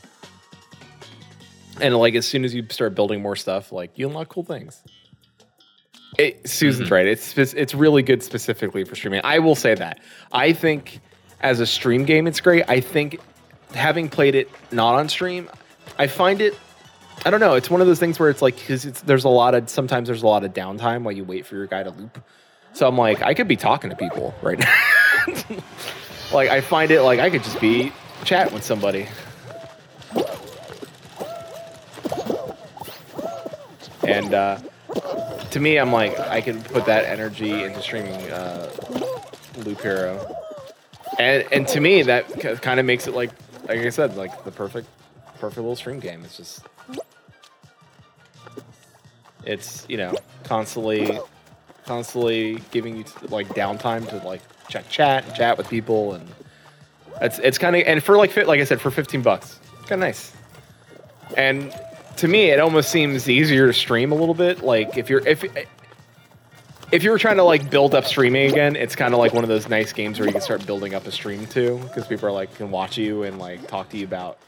and like as soon as you start building more stuff, like you unlock cool things. It, Susan's Mhm. right. It's it's really good specifically for streaming. I will say that. I think as a stream game, it's great. I think having played it not on stream, I find it. I don't know. It's one of those things where it's like because there's a lot of sometimes there's a lot of downtime while you wait for your guy to loop. So I'm like, I could be talking to people right now. [LAUGHS] like I find it like I could just be chatting with somebody. And uh, to me, I'm like, I can put that energy into streaming uh, Loop Hero, and and to me, that kind of makes it like, like I said, like the perfect, perfect little stream game. It's just, it's you know, constantly, constantly giving you like downtime to like check chat, chat with people, and it's it's kind of and for like like I said for 15 bucks, kind of nice. And to me, it almost seems easier to stream a little bit. Like if you're if if you were trying to like build up streaming again, it's kind of like one of those nice games where you can start building up a stream too, because people are like can watch you and like talk to you about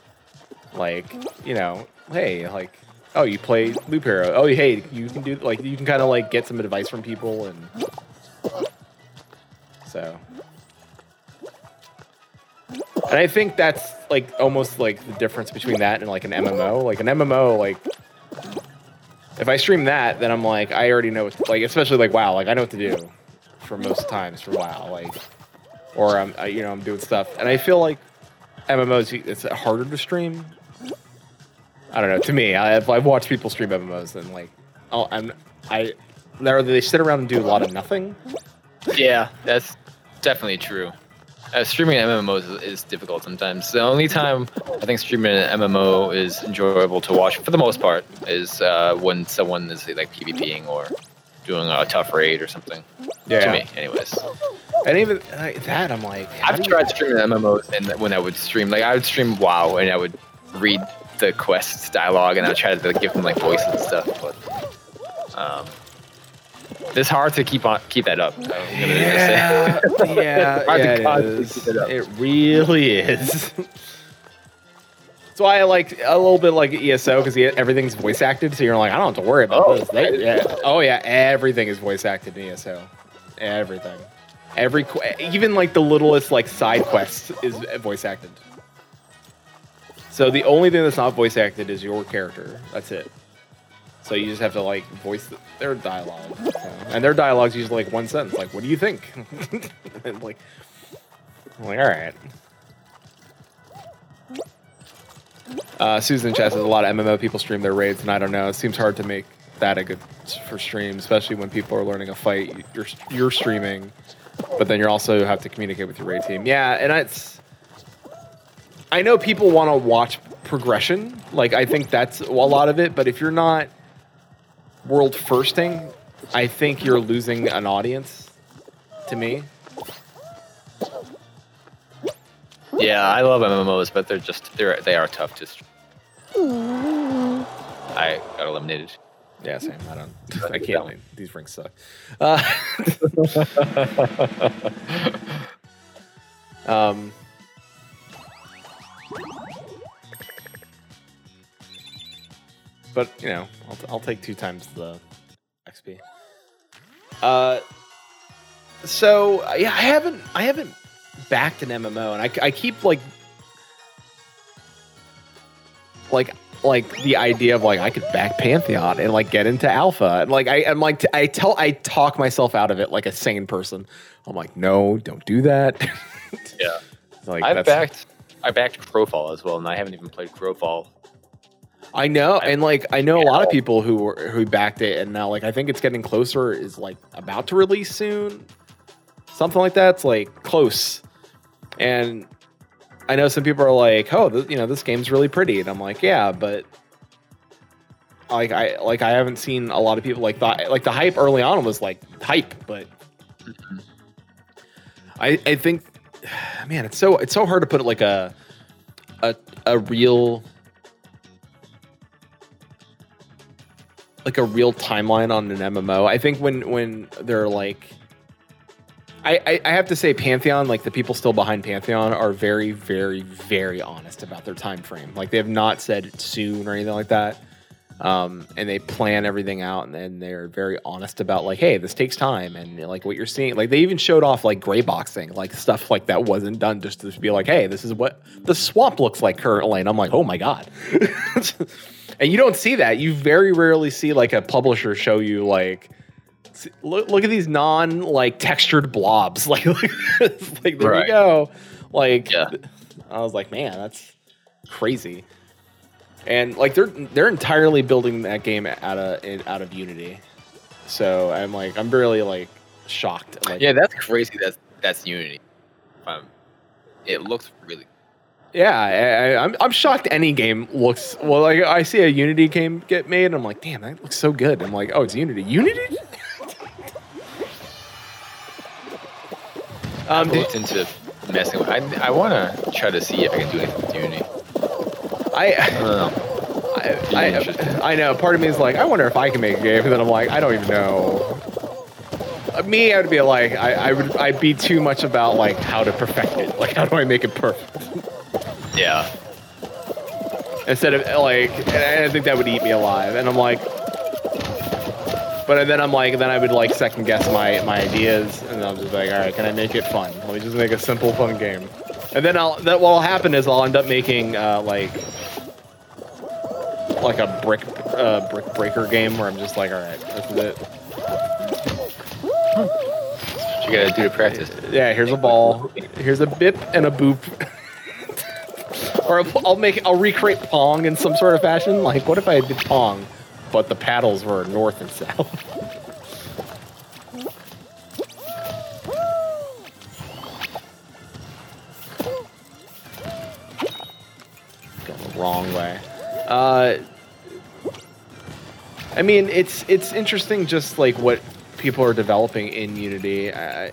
like you know, hey, like oh you play Loop Hero, oh hey you can do like you can kind of like get some advice from people and so. And I think that's like almost like the difference between that and like an MMO. Like an MMO, like if I stream that, then I'm like I already know what like especially like WoW, like I know what to do for most times for WoW, like or I'm I, you know I'm doing stuff, and I feel like MMOs it's harder to stream. I don't know. To me, I, I've, I've watched people stream MMOs and like oh I'm I they sit around and do a lot of nothing. Yeah, that's definitely true. Uh, streaming MMOs is, is difficult sometimes. The only time I think streaming an MMO is enjoyable to watch, for the most part, is uh, when someone is like PvPing or doing a tough raid or something. Yeah. To me, anyways. And even uh, that, I'm like, I've do you- tried streaming MMOs, and when I would stream, like I would stream WoW, and I would read the quests dialogue, and I would try to give them like voice and stuff. But um, it's hard to keep on keep that up. Yeah, [LAUGHS] yeah, yeah, it is. it. It really is. That's why I like a little bit like ESO because everything's voice acted, so you're like, I don't have to worry about Oh, this. They, yeah. Oh yeah, everything is voice acted in ESO. Everything. Every qu- even like the littlest like side quest is voice acted. So the only thing that's not voice acted is your character. That's it. So you just have to like voice th- their dialogue, so- and their dialogue's usually like one sentence, like "What do you think?" [LAUGHS] and like, I'm like, all right. Uh, Susan Chess says a lot of MMO people stream their raids, and I don't know. It seems hard to make that a good for stream, especially when people are learning a fight. You're you're streaming, but then you also have to communicate with your raid team. Yeah, and it's. I know people want to watch progression. Like I think that's a lot of it. But if you're not world firsting, I think you're losing an audience. To me, Yeah, I love MMOs, but they're just they're they are tough to. I got eliminated. Yeah, same. I don't. [LAUGHS] I can't. These rings suck. [LAUGHS] Uh, [LAUGHS] um. But you know, I'll, I'll take two times the XP. Uh. So yeah, I haven't I haven't backed an MMO, and I, I keep like like like the idea of like I could back Pantheon and like get into Alpha, and like I am like I tell I talk myself out of it like a sane person. I'm like, no, don't do that. Yeah. [LAUGHS] like I've backed I backed Crowfall as well, and I haven't even played Crowfall. I know, and like I know a lot of people who were, who backed it, and now like I think it's getting closer. Is like about to release soon, something like that. It's like close, and I know some people are like, "Oh, th- you know, this game's really pretty," and I'm like, "Yeah, but." Like I like I haven't seen a lot of people like the like the hype early on was like hype, but mm-hmm. I I think [SIGHS] man, it's so it's so hard to put it like a a a real like a real timeline on an MMO. I think when when they're like, I, I have to say Pantheon, like the people still behind Pantheon, are very very very honest about their time frame. Like they have not said soon or anything like that. Um, and they plan everything out, and then they're very honest about like, hey, this takes time, and like what you're seeing. Like they even showed off like gray boxing, like stuff like that wasn't done just to be like, hey, this is what the swamp looks like currently, and I'm like, oh my god. [LAUGHS] and you don't see that. You very rarely see like a publisher show you like look, look at these non like textured blobs. [LAUGHS] Like, like, like there Right. you go. Like Yeah. I was like, man, that's crazy. And like they're they're entirely building that game out of out of Unity. So I'm like I'm really like shocked. Like Yeah, that's crazy. That's that's Unity. Um, it looks really. Yeah, I, I, I'm I'm shocked. Any game looks well. Like I see a Unity game get made, and I'm like, damn, that looks so good. I'm like, oh, it's Unity. Unity. [LAUGHS] um, did- looked into messing with. I I want to try to see if I can do anything with Unity. I, I don't know. [LAUGHS] I. I, I know. Part of me is like, I wonder if I can make a game, and then I'm like, I don't even know. Uh, Me, I would be like, I, I would, I'd be too much about like how to perfect it. Like, how do I make it perfect? [LAUGHS] Yeah. instead of like and I think that would eat me alive and I'm like but then I'm like then I would like second guess my my ideas and I'm just like all right can I make it fun? Let me just make a simple fun game. And then I'll that what'll happen is I'll end up making uh like like a brick uh brick breaker game where I'm just like all right this is it. You gotta do to practice. yeah here's a ball. Here's a bip and a boop [LAUGHS] or I'll- make I'll recreate Pong in some sort of fashion. Like, what if I did Pong, but the paddles were north and south? [LAUGHS] Going the wrong way. Uh, I mean, it's it's interesting, just like what people are developing in Unity. I,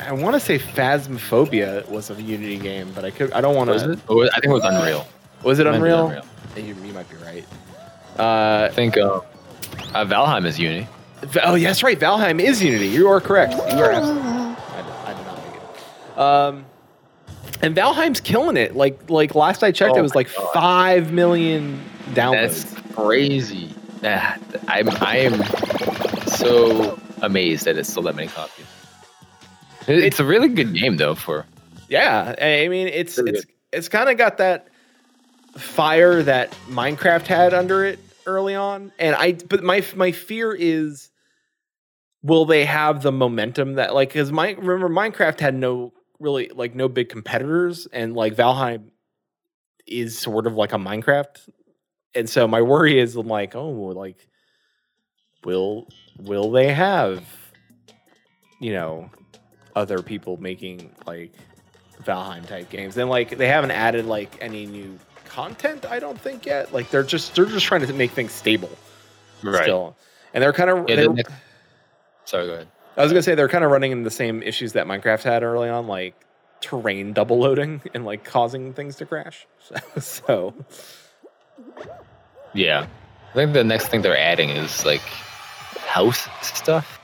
I want to say Phasmophobia was a Unity game, but I could I don't want Was to. it? Oh, I think it was Unreal. Was it be Unreal? Unreal. You, you might be right. Uh, I think uh, uh, Valheim is Unity. Oh, yeah, that's right. Valheim is Unity. You are correct. You are absolutely. I did, I did not make it. Um, and Valheim's killing it. Like like last I checked, Oh it was like God. five million downloads. That's crazy. I'm I am so amazed that it's still that many copies. It- It's a really good game though. For Yeah, I mean it's Really it's it's kind of got that fire that Minecraft had under it early on, and I but my my fear is will they have the momentum that like because my remember Minecraft had no really like no big competitors, and like Valheim is sort of like a Minecraft, and so my worry is I'm like oh like will will they have you know other people making like Valheim type games. And like they haven't added like any new content, I don't think yet. Like they're just they're just trying to make things stable still. And they're kind of Yeah, the next- Sorry, go ahead. I was gonna say they're kind of running into the same issues that Minecraft had early on, like terrain double loading [LAUGHS] and like causing things to crash. So, [LAUGHS] so Yeah, I think the next thing they're adding is like house stuff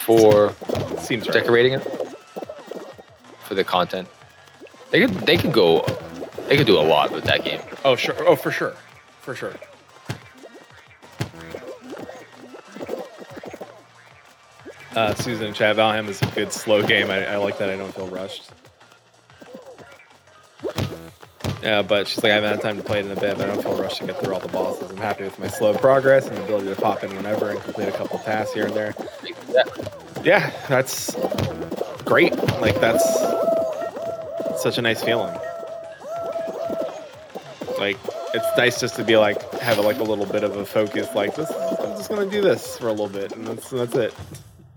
for Seems right. decorating it for the content. They could they could go they could do a lot with that game. Oh sure. Oh for sure. For sure. Uh, Susan in chat, Valheim is a good slow game. I, I like that I don't feel rushed. Yeah, but she's like, I haven't had time to play it in a bit, but I don't feel rushed to get through all the bosses. I'm happy with my slow progress and the ability to pop in whenever and complete a couple tasks here and there. Yeah. Yeah, that's great. Like that's such a nice feeling. Like it's nice just to be like have like a little bit of a focus. Like this, I'm just gonna do this for a little bit, and that's that's it,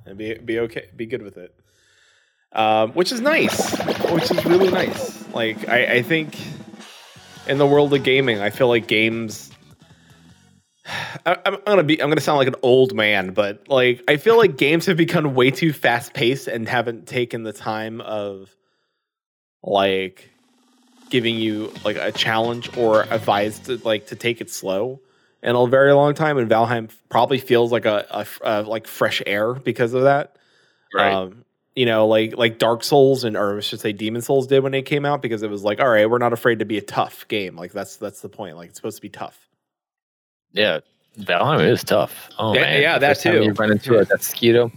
and be be okay, be good with it. Um, which is nice, which is really nice. Like I, I think in the world of gaming, I feel like games [SIGHS] I, I'm gonna be I'm gonna sound like an old man, but like I feel like games have become way too fast paced and haven't taken the time of like giving you like a challenge or advice to like to take it slow in a very long time. And Valheim probably feels like a, a, a like fresh air because of that. Right. Um, you know, like like Dark Souls and or I should say Demon Souls did when they came out because it was like, all right, we're not afraid to be a tough game. Like that's that's the point. Like it's supposed to be tough. yeah. Valheim is tough. Oh Yeah, man. yeah, The that first too. You run into a mosquito.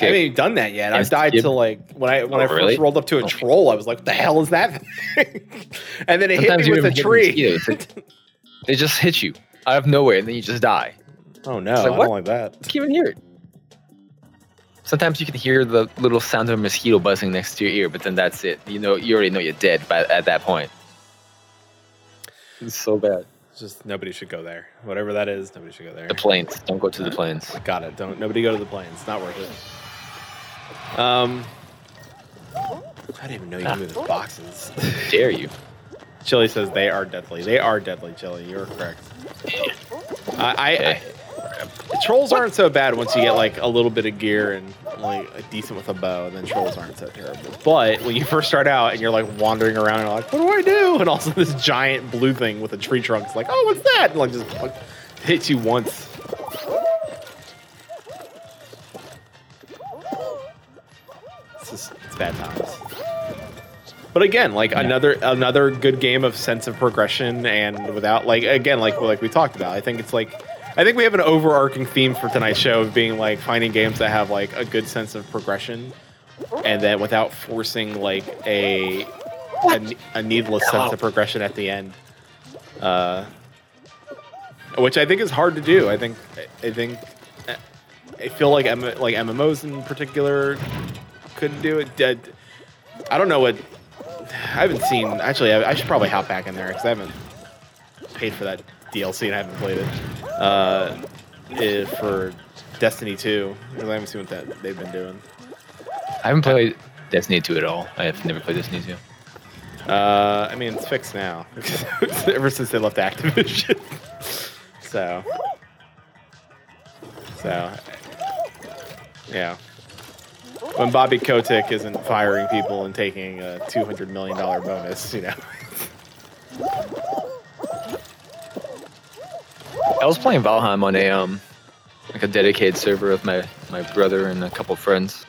I haven't even done that yet. I've died to like when I when Oh, I first really? rolled up to a Oh. troll, I was like, "What the hell is that?" [LAUGHS] and then it hit me you with a tree. mosquitoes. They- They just hit you out of nowhere and then you just die. oh no, It's like, I what? don't like that. You can't even hear it. Sometimes you can hear the little sound of a mosquito buzzing next to your ear, but then that's it. You know, you already know you're dead by, at that point. It's so bad. It's just nobody should go there. Whatever that is, nobody should go there. The plains. Don't go to the plains. Got it. Don't nobody go to the plains. It's not worth it. Um, I didn't even know you knew the boxes. [LAUGHS] Dare you? Chili says they are deadly. They are deadly, Chili. You're correct. I, I, I trolls aren't so bad once you get like a little bit of gear and like decent with a bow, and then trolls aren't so terrible. But when you first start out and you're like wandering around and you're like, what do I do? [LAUGHS] And also this giant blue thing with a tree trunk is like, oh, what's that? And like just like, hits you once. It's just it's bad times. But again, like another another good game of sense of progression and without like again like like we talked about. I think it's like I think we have an overarching theme for tonight's show of being like finding games that have like a good sense of progression and then without forcing like a a, a needless sense of progression at the end. Uh which I think is hard to do. I think I think I feel like M- like MMOs in particular couldn't do it. Did- I don't know what I haven't seen. Actually, I, I should probably hop back in there because I haven't paid for that DLC and I haven't played it. Uh, eh, for Destiny 2, 'cause I haven't seen what that they've been doing. I haven't played Destiny 2 at all. I have never played Destiny 2. Uh, I mean, it's fixed now [LAUGHS] ever since they left Activision. [LAUGHS] so, so, yeah. When Bobby Kotick isn't firing people and taking a two hundred million dollar bonus, you know. [LAUGHS] I was playing Valheim on a um like a dedicated server with my my brother and a couple friends.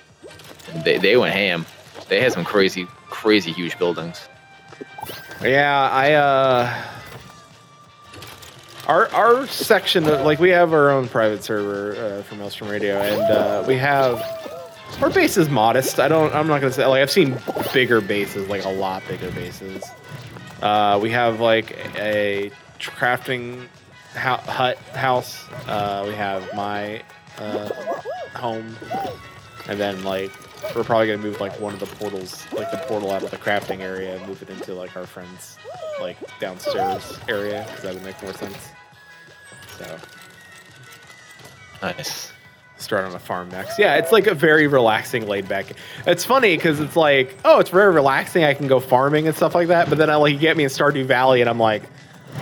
And they they went ham. They had some crazy crazy huge buildings. Yeah, I uh our our section like we have our own private server uh, for Maelstrom Radio and uh, we have our base is modest. I don't I'm not going to say like I've seen bigger bases, like a lot bigger bases. Uh, we have like a crafting hut house. Uh, we have my uh, home and then like we're probably gonna move like one of the portals, like the portal out of the crafting area, and move it into like our friends' like downstairs area because that would make more sense. So Nice. start on a farm next. Yeah, it's like a very relaxing, laid back. It's funny because it's like, oh, it's very relaxing. I can go farming and stuff like that. But then I like you get me in Stardew Valley, and I'm like,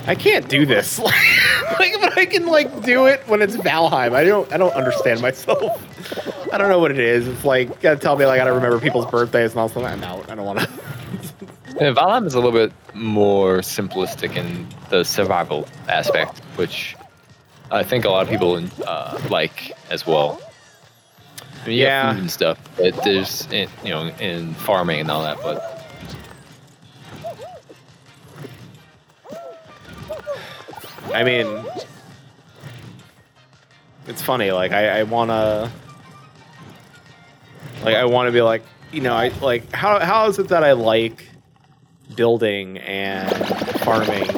I can't do this. [LAUGHS] like, but I can like do it when it's Valheim. I don't, I don't understand myself. I don't know what it is. It's like gotta tell me like I gotta remember people's birthdays and all stuff. I'm out. I don't want to. [LAUGHS] Yeah, Valheim is a little bit more simplistic in the survival aspect, which I think a lot of people uh, like as well. I mean, Yeah. and stuff, but there's in, you know in farming and all that. But I mean, it's funny. Like I, I wanna, like I want to be like, you know, I like how how is it that I like building and farming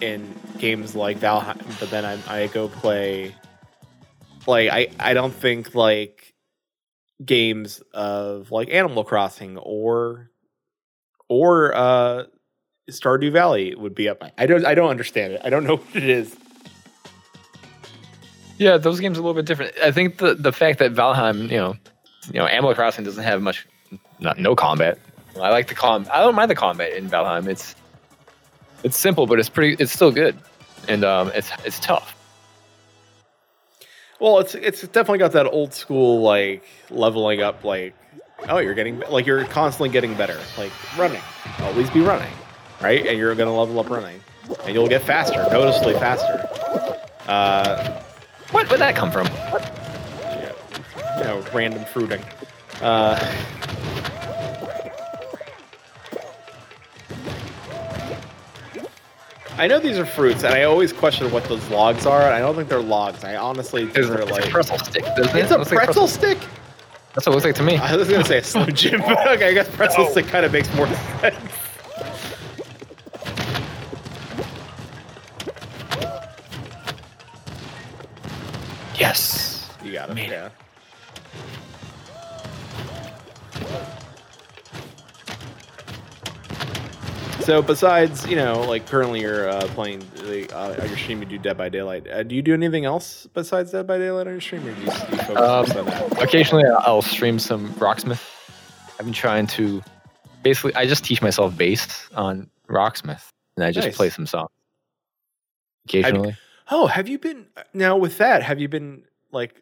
in games like Valheim, but then I I go play, like I I don't think like games of like Animal Crossing or or uh Stardew Valley would be up. my- I don't I don't understand it. I don't know [LAUGHS] what it is. yeah, those games are a little bit different. I think the the fact that Valheim, you know, you know, Animal Crossing doesn't have much, not no combat. I like the com. I don't mind the combat in Valheim. It's it's simple, but it's pretty. It's still good, and um, it's it's tough. Well, it's it's definitely got that old school like leveling up like oh you're getting like you're constantly getting better like running always be running right and you're gonna level up running and you'll get faster noticeably faster. Uh, What would that come from? yeah, you know random fruiting. Uh, I know these are fruits, and I always question what those logs are. And I don't think they're logs. I honestly think It's, they're it's like a pretzel stick. it's a Looks like pretzel stick. That's what it looks like to me. I was gonna say a Slim Jim, but okay, I guess pretzel stick kind of makes more [LAUGHS] sense. Yes. You got it. Made it. yeah. So besides, you know, like currently you're uh, playing the uh, on your stream, you do Dead by Daylight. Uh, do you do anything else besides Dead by Daylight on your stream, or do you, do you focus Um, on that? Occasionally, I'll stream some Rocksmith. I've been trying to, basically, I just teach myself bass on Rocksmith, and I just Nice. play some songs. Occasionally, Oh, have you been now with that? Have you been like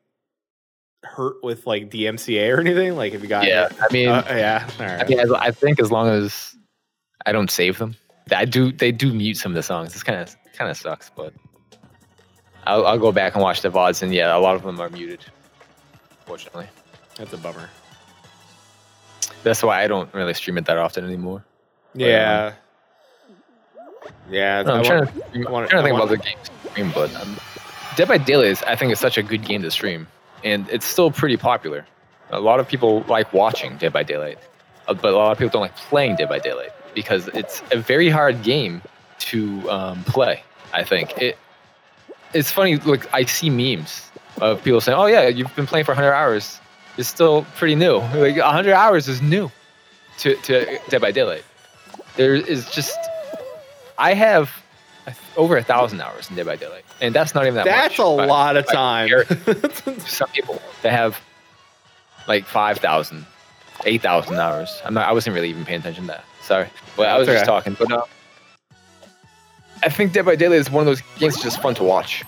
hurt with like DMCA or anything? Like, have you got? yeah. I mean, Uh, yeah. All right. I mean, I think as long as I don't save them, I do. They do mute some of the songs. It's kind of kind of sucks, but I'll, I'll go back and watch the vods, and yeah, a lot of them are muted. Fortunately, That's a bummer. that's why I don't really stream it that often anymore. Yeah. Yeah. No, I'm trying want- to, I'm trying to think about the games stream, but um, Dead by Daylight I think, is such a good game to stream, and it's still pretty popular. A lot of people like watching Dead by Daylight, uh, but a lot of people don't like playing Dead by Daylight because it's a very hard game to um, play. I think it. It's funny. Look, I see memes of people saying, "Oh yeah, you've been playing for 100 hours. It's still pretty new. [LAUGHS] Like 100 hours is new to, to Dead by Daylight. There is just I have over a thousand hours in Dead by Daylight, and that's not even that That's much. a lot of time. [LAUGHS] Some people that have like 5,000, 8,000 hours. I'm not. I wasn't really even paying attention to that. Sorry, but I was That's just okay. talking. But uh, I think Dead by Daylight is one of those games that's just fun to watch.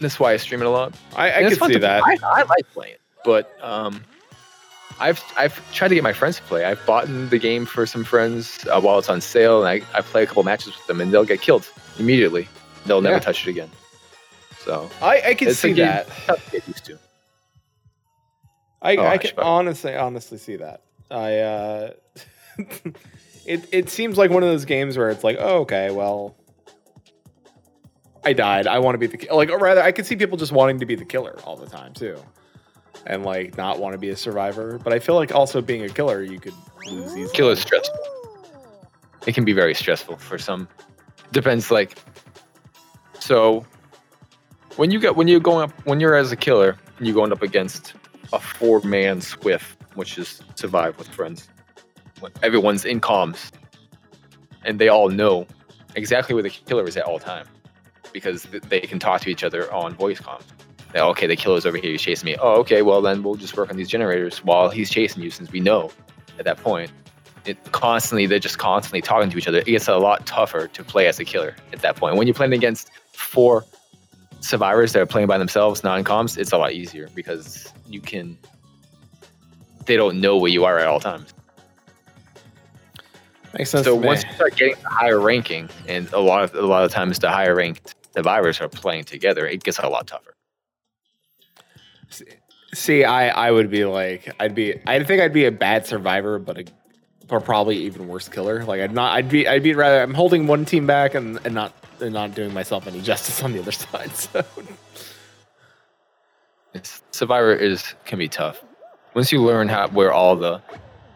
That's why I stream it a lot. I, I And it's could fun see that. I, I like playing, but um, I've I've tried to get my friends to play. I've bought in the game for some friends uh, while it's on sale, and I, I play a couple matches with them, and they'll get killed immediately. They'll never Yeah. touch it again. So I, I can it's a see that. get used to. I, Oh, I can honestly honestly see that. I uh [LAUGHS] it it seems like one of those games where it's like, oh, okay, well I died. I want to be the ki-" like or rather I could see people just wanting to be the killer all the time too. And like not want to be a survivor. But I feel like also being a killer you could lose easily. Kill is stressful. It can be very stressful for some. Depends, like. So, when you get when you're going up when you're as a killer and you're going up against a four man swift, which is survive with friends. Everyone's in comms, and they all know exactly where the killer is at all time, because they can talk to each other on voice comms. They, okay, the killer's over here. He's chasing me. Oh, okay. Well, then we'll just work on these generators while he's chasing you, since we know at that point. It constantly, they're just constantly talking to each other. It gets a lot tougher to play as a killer at that point. When you're playing against four survivors that are playing by themselves, non-comms, it's a lot easier because you can. They don't know where you are at all times. Makes sense. so once you start getting the higher ranking, and a lot of a lot of times the higher ranked survivors are playing together, it gets a lot tougher. See, I, I would be like, I'd be, I think I'd be a bad survivor, but a, or probably even worse killer. Like I'd not, I'd be, I'd be rather, I'm holding one team back and, and not, and not doing myself any justice on the other [LAUGHS] side. So Survivor is can be tough. Once you learn how where all the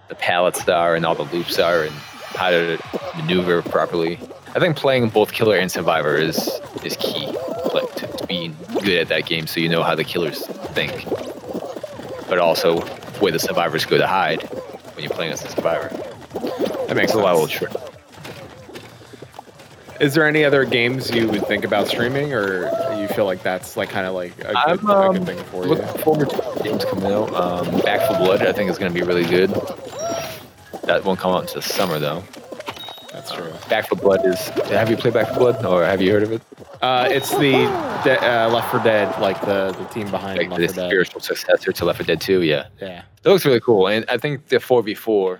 the pallets are and all the loops are and how to maneuver properly, I think playing both killer and survivor is is key. Like to, being good at that game, so you know how the killers think, but also where the survivors go to hide when you're playing as a survivor. that makes a lot of trick. Is there any other games you would think about streaming, or you feel like that's like kind of like a good, I'm a um, good thing for you? looking forward to games coming out. Um, Back 4 Blood, I think is going to be really good. That won't come out until summer though. That's true. Back 4 Blood is. Have you played Back 4 Blood, or have you heard of it? Uh, it's the de- uh, Left 4 Dead, like the the team behind Like Left the 4 Dead. spiritual successor to Left 4 Dead 2. Yeah, Yeah. it looks really cool, and I think the 4v4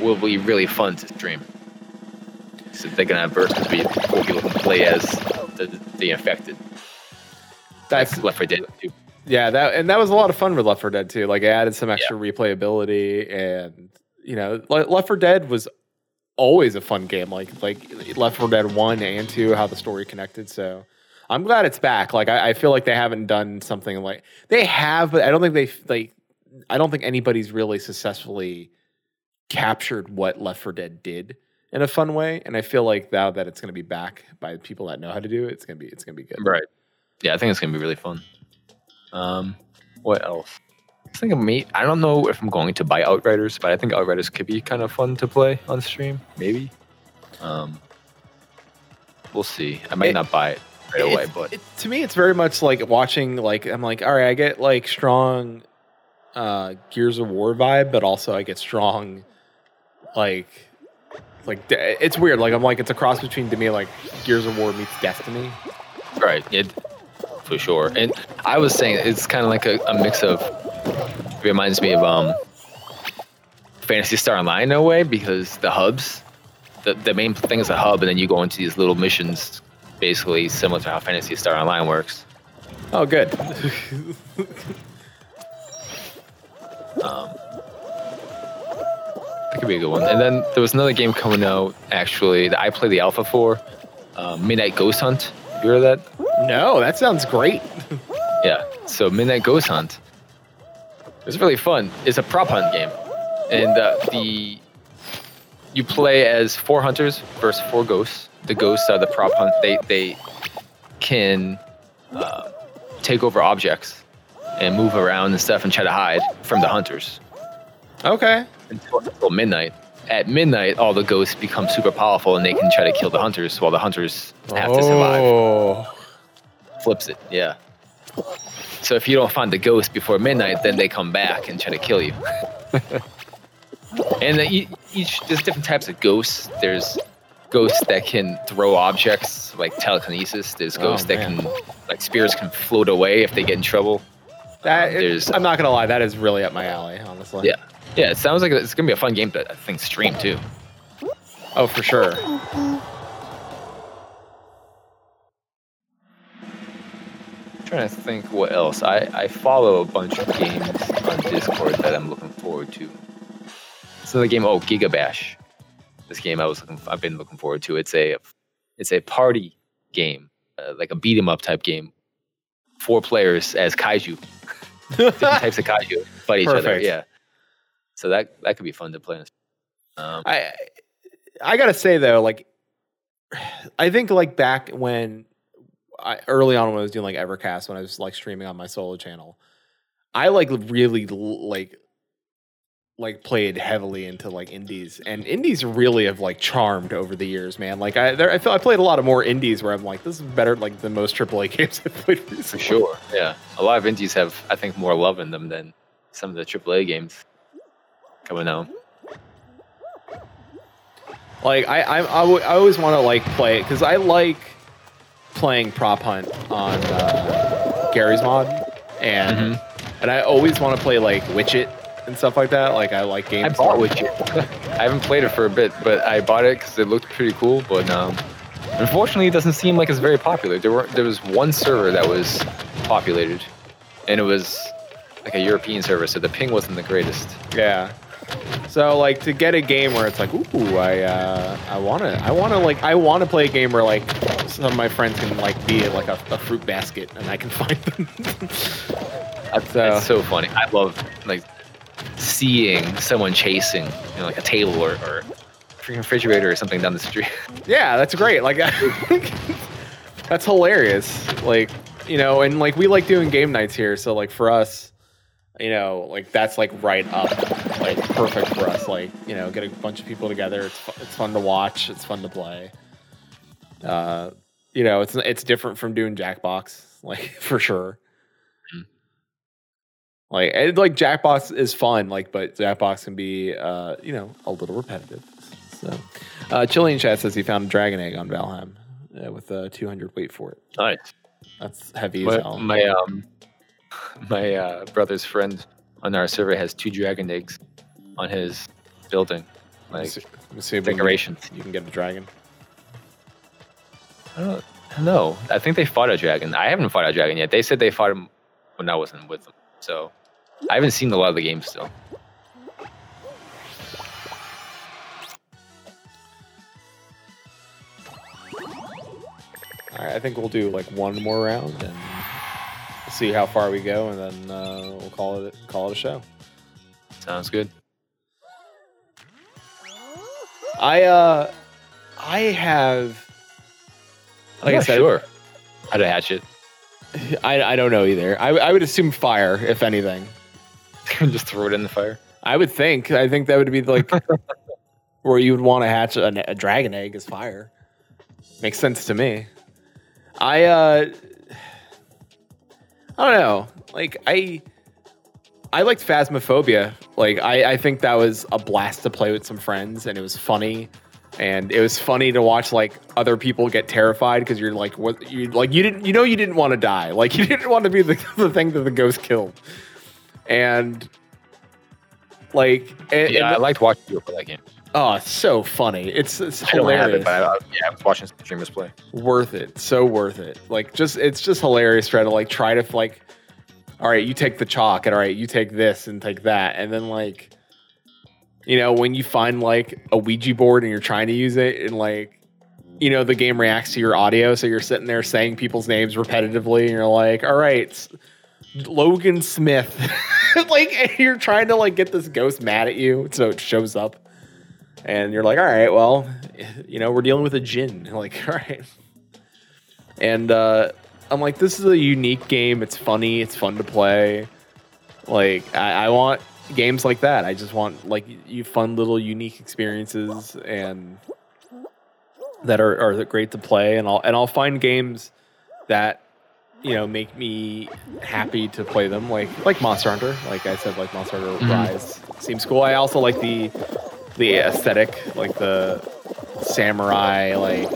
will be really fun to stream. So they're gonna have versus where four people can play as the, the infected. That's Left 4 Dead 2. Yeah, that and that was a lot of fun with Left 4 Dead too. Like it added some extra replayability, and you know, Left 4 Dead was always a fun game. Like like Left 4 Dead one and two, how the story connected. So I'm glad it's back. Like I, I feel like they haven't done something like they have, but I don't think they like. I don't think anybody's really successfully captured what Left 4 Dead did in a fun way. And I feel like now that it's going to be back by people that know how to do it, it's gonna be it's gonna be good. Right. Yeah, I think it's gonna be really fun. Um, what else? I thinking me. I don't know if I'm going to buy Outriders, but I think Outriders could be kind of fun to play on stream. Maybe. Um, we'll see. I might It- not buy it right away, but it- to me, it's very much like watching. Like I'm like, all right, I get like strong uh, Gears of War vibe, but also I get strong like like it's weird. Like I'm like it's a cross between to me like Gears of War meets Destiny. right, it for sure. And I was saying it's kind of like a, a mix of. Reminds me of um, Phantasy Star Online in a way because the hubs, the the main thing is a hub, and then you go into these little missions, basically similar to how Phantasy Star Online works. Oh, good. [LAUGHS] Um, that could be a good one. And then there was another game coming out actually that I played the alpha for, uh, Midnight Ghost Hunt. You heard of that? no, that sounds great. [LAUGHS] Yeah. So Midnight Ghost Hunt. It's really fun. It's a prop hunt game, and uh, the you play as four hunters versus four ghosts. The ghosts are the prop hunt. They they can uh, take over objects and move around and stuff and try to hide from the hunters. Okay. until, until midnight. At midnight, all the ghosts become super powerful and they can try to kill the hunters while the hunters have to survive. Oh. Flips it, yeah. So if you don't find the ghost before midnight, then they come back and try to kill you. and each there's different types of ghosts. There's ghosts that can throw objects like telekinesis. There's Oh, ghosts that can like spirits can float away if they get in trouble. That There's- I'm not gonna lie, that is really up my alley, honestly. Yeah. Yeah, it sounds like it's gonna be a fun game to I think stream too. Oh, for sure. Trying to think what else. I, I follow a bunch of games on Discord that I'm looking forward to. It's another game. Oh, GigaBash. This game I was looking. I've been looking forward to. It's a it's a party game, uh, like a beat 'em up type game. Four players as kaiju, [LAUGHS] different types of kaiju fight each other. Yeah. So that that could be fun to play. Um, I I gotta say though, like [SIGHS] I think like back when I, early on when I was doing like Evercast when I was like streaming on my solo channel, I like really like like played heavily into like indies and indies really have like charmed over the years, man. Like I there I feel I played a lot of more indies where I'm like this is better like than most AAA [LAUGHS] games I've played recently. For sure. Yeah. A lot of indies have, I think, more love in them than some of the AAA games coming out. Like I I, I, w- I always want to like play it because I like playing prop hunt on uh, Garry's Mod, and Mm-hmm. and I always want to play like Witch It and stuff like that. Like I like games. I bought Witch It. [LAUGHS] I haven't played it for a bit, but I bought it because it looked pretty cool. But um, unfortunately, it doesn't seem like it's very popular. There were there was one server that was populated, and it was like a European server, so the ping wasn't the greatest. Yeah. So like to get a game where it's like, ooh, I uh, I wanna I wanna like I wanna play a game where like some of my friends can like be like a, a fruit basket and I can [LAUGHS] find them. That's uh, It's so funny. I love like seeing someone chasing, you know, like a table or, or freaking refrigerator or something down the street. [LAUGHS] yeah, that's great. Like [LAUGHS] that's hilarious. Like you know, and like we like doing game nights here, so like for us, you know, like that's like right up, like perfect for us. Like you know, get a bunch of people together. It's fu- it's fun to watch. It's fun to play. Uh, you know, it's it's different from doing Jackbox, [LAUGHS] like for sure. Mhm. Like and, like Jackbox is fun, like but Jackbox can be uh, you know a little repetitive. So, uh, Chillian Chat says he found a dragon egg on Valheim uh, with a 200 weight for it. Nice. That's heavy as hell. my um [LAUGHS] my uh, brother's friend on our server has two dragon eggs on his building, like see- see if we can- decorations. You can get a dragon. I don't know. I think they fought a dragon. I haven't fought a dragon yet. They said they fought him when I wasn't with them, so I haven't seen a lot of the game still. All right, I think we'll do like one more round and see how far we go, and then uh, we'll call it call it a show. Sounds good. I uh, I have. Like I said, sure how to hatch it. [LAUGHS] I I don't know either. I I would assume fire, if anything. [LAUGHS] Just throw it in the fire. I would think. I think that would be like [LAUGHS] where you would want to hatch a, a dragon egg is fire. Makes sense to me. I uh I don't know. Like I I liked Phasmophobia. Like I I think that was a blast to play with some friends and it was funny. And it was funny to watch like other people get terrified because you're like what you like you didn't you know you didn't want to die. [LAUGHS] Like you didn't want to be the, the thing that the ghost killed. And like and, Yeah, and I liked watching people play that game. Oh, it's so funny. It's, it's I don't have hilarious. it, but I, yeah, I was watching streamers play. worth it. So worth it. Like just it's just hilarious try to like try to like all right, you take the chalk and all right, you take this and take that. And then like you know, when you find like a Ouija board and you're trying to use it and like you know, the game reacts to your audio, so you're sitting there saying people's names repetitively and you're like, "All right, Logan Smith." [LAUGHS] like you're trying to like get this ghost mad at you so it shows up and you're like, all right, well, you know, we're dealing with a Jinn. [LAUGHS] Like, all right. And uh, I'm like, this is a unique game. It's funny. It's fun to play. Like, I, I want games like that. I just want like you fun little unique experiences and that are, are great to play. And I'll and I'll find games that you know make me happy to play them. Like like Monster Hunter. Like I said, like Monster Hunter Mhm. Rise seems cool. I also like the the aesthetic, like the samurai, like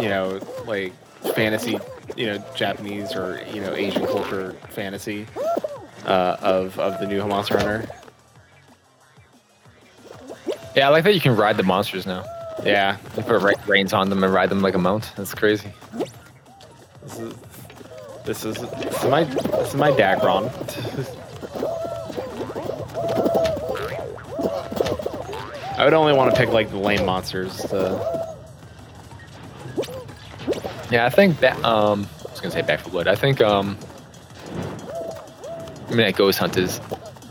you know, like fantasy, you know, Japanese or you know Asian culture fantasy uh, of of the new Monster Hunter. Yeah, I like that you can ride the monsters now. Yeah, You put ra- reins on them and ride them like a mount. That's crazy. this is this is this is my this is my Dagron. [LAUGHS] I would only want to pick like the lame monsters. To, Yeah, I think that. Um, I was gonna say Back 4 Blood. I think. Um, I mean, that Ghost Hunt is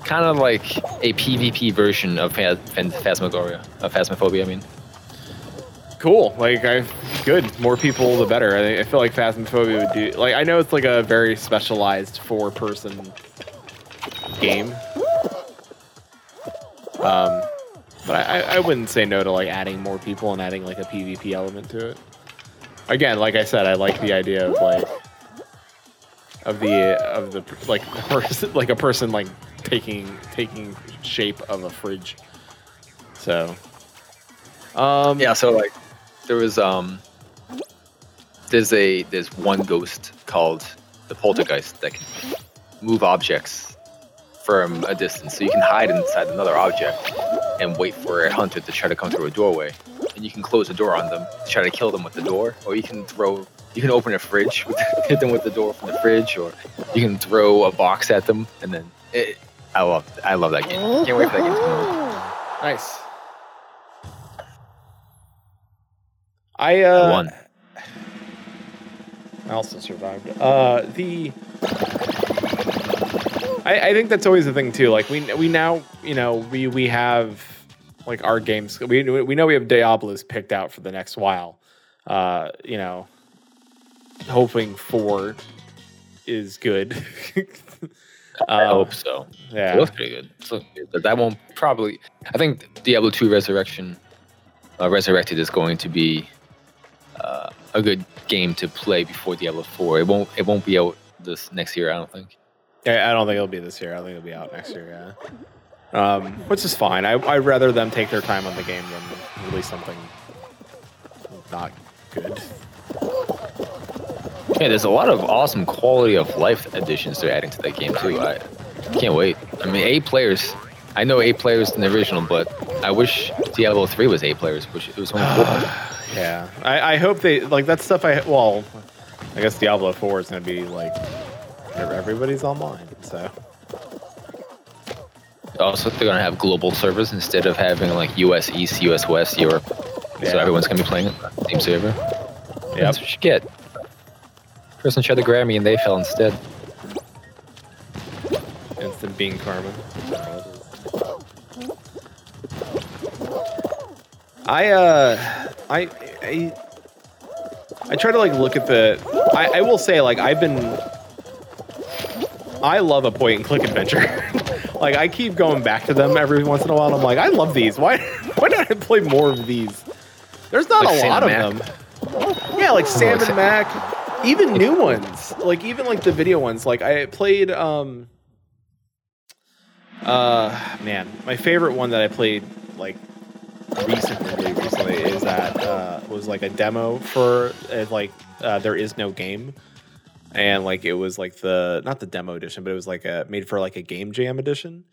kind of like a PvP version of Phas- Phasmagoria, of Phasmophobia. I mean, cool. Like I, good. More people, the better. I, I feel like Phasmophobia would do. Like I know it's like a very specialized four-person game. Um, but I, I- wouldn't say no to like adding more people and adding like a PvP element to it. Again, like I said, I like the idea of like of the of the like [LAUGHS] person like a person like taking taking shape of a fridge. So, um, yeah. So like, there was um, there's a there's one ghost called the Poltergeist that can move objects from a distance, so you can hide inside another object and wait for a hunter to try to come through a doorway. And you can close the door on them, try to kill them with the door, or you can throw, you can open a fridge, with, [LAUGHS] hit them with the door from the fridge, or you can throw a box at them, and then it, I love, I love that game. Can't wait for that game to come out. Nice. I uh, I won. I also survived. Uh, the I, I think that's always the thing too. Like we we now you know we we have like our games. We we know we have Diablos picked out for the next while. Uh, you know, hoping four is good. [LAUGHS] I Um, hope so. Yeah. It looks pretty good. Looking good, but that won't probably. I think Diablo 2 Resurrection, uh, Resurrected is going to be uh, a good game to play before Diablo 4. It won't. It won't be out this next year. I don't think. I don't think it'll be this year. I think it'll be out next year. Yeah, um, which is fine. I I'd rather them take their time on the game than release something not good. Yeah, there's a lot of awesome quality of life additions they're adding to that game too. I can't wait. I mean, eight players. I know eight players in the original, but I wish Diablo 3 was eight players, which it was only four. [SIGHS] Yeah, I, I hope they like that stuff. I well, I guess Diablo Four is gonna be like everybody's online. So Also, they're gonna have global servers instead of having like US East, US West, Europe. So everyone's gonna be playing it on the same server. yeah, That's what you get. Person tried to grab me and they fell instead. instant bean karma. I uh, I I I try to like look at the. I, I will say like I've been. I love a point and click adventure. [LAUGHS] like I keep going back to them every once in a while. I'm like, I love these. Why [LAUGHS] why don't I play more of these? There's not Like a lot of and them. Yeah, like Sam and Max, even new ones. Like even like the video ones. Like I played um uh man, my favorite one that I played like recently recently is that uh was like a demo for uh, like uh, there is no game and like it was like the not the demo edition but it was like a made for like a game jam edition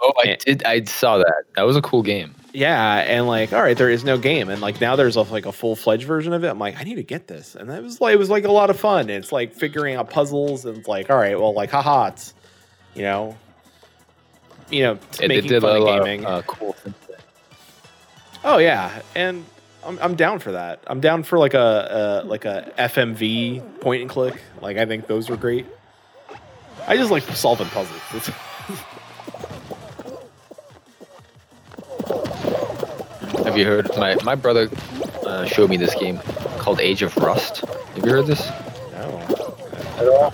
Oh, I Yeah. did. I saw that. That was a cool game. yeah and like all right there is no game and like now there's like a full-fledged version of it i'm like i need to get this and that was like it was like a lot of fun it's like figuring out puzzles and it's like all right well like haha it's you know you know they making did fun a of gaming of uh, cool things. Oh yeah, and I'm, I'm down for that. I'm down for like a, a like a FMV point and click. Like I think those are great. I just like solving puzzles. It's- [LAUGHS] Have you heard? My my brother uh, showed me this game called Age of Rust. Have you heard this? no.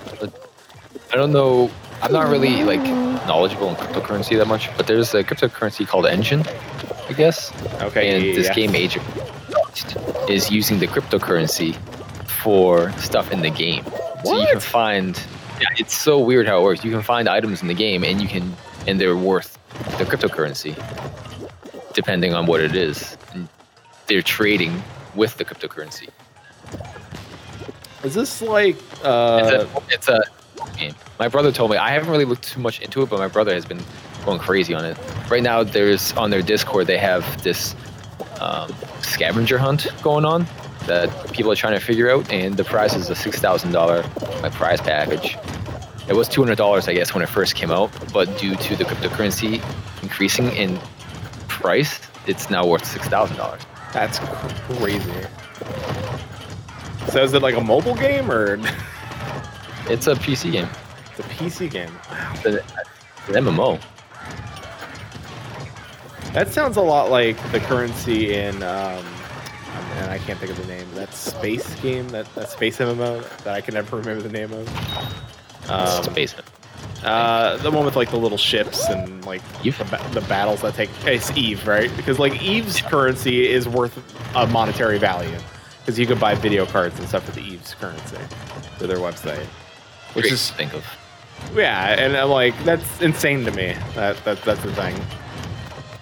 I don't know. I'm not really like knowledgeable in cryptocurrency that much, but there's a cryptocurrency called Enjin, I guess. Okay. and this yeah. game Age of is using the cryptocurrency for stuff in the game. So you can find. Yeah, it's so weird how it works. You can find items in the game, and you can, and they're worth the cryptocurrency, depending on what it is. And they're trading with the cryptocurrency. Is this like uh it's a it's a game. My brother told me I haven't really looked too much into it, but my brother has been going crazy on it. Right now, there's on their Discord they have this um, scavenger hunt going on that people are trying to figure out, and the prize is a six thousand dollar prize package. It was two hundred dollars, I guess, when it first came out, but due to the cryptocurrency increasing in price, it's now worth six thousand dollars. that's crazy. So is it like a mobile game or It's a PC game, it's a PC game? Wow. it's an, it's an MMO. That sounds a lot like the currency in um and I can't think of the name. That space game, that, that space MMO that I can never remember the name of. Um, basement. Uh, the one with like the little ships and like the, ba- the battles that take. It's Eve, right? Because like Eve's currency is worth a monetary value because you could buy video cards and stuff for the Eve's currency for their website, which Great is think of. yeah, and I'm like that's insane to me. That, that that's the thing.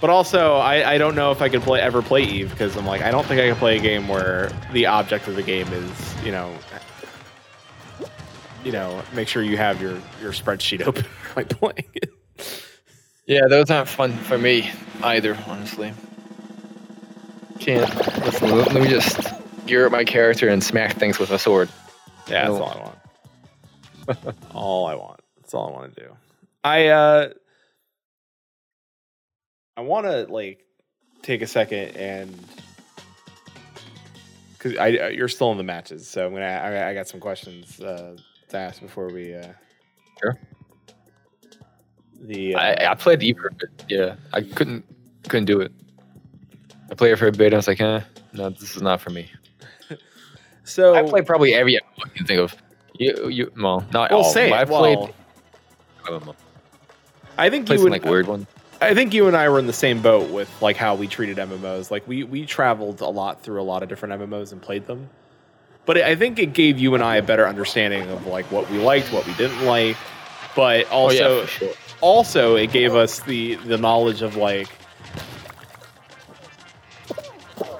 But also, I, I don't know if I could play ever play Eve because I'm like I don't think I can play a game where the object of the game is you know you know make sure you have your your spreadsheet [LAUGHS] open while playing it. Yeah, those aren't fun for me either, honestly. Can't. Listen, let me just gear up my character and smack things with a sword. Yeah, that's all I want. [LAUGHS] all I want. That's all I want to do. I uh I want to like take a second and because I you're still in the matches, so I'm gonna I, I got some questions uh, to ask before we. Uh, Sure. The uh, I, I played E for a bit. Yeah, I couldn't couldn't do it. I played it for a bit. I was like, eh, no, this is not for me. [LAUGHS] so I played probably every I can think of. You, you, well, not well, all. say I played. Well. I think you would like weird one. I think you and I were in the same boat with like how we treated MMOs. Like we we traveled a lot through a lot of different MMOs and played them. But I think it gave you and I a better understanding of like what we liked, what we didn't like. But Oh also yeah, sure. also it gave us the the knowledge of like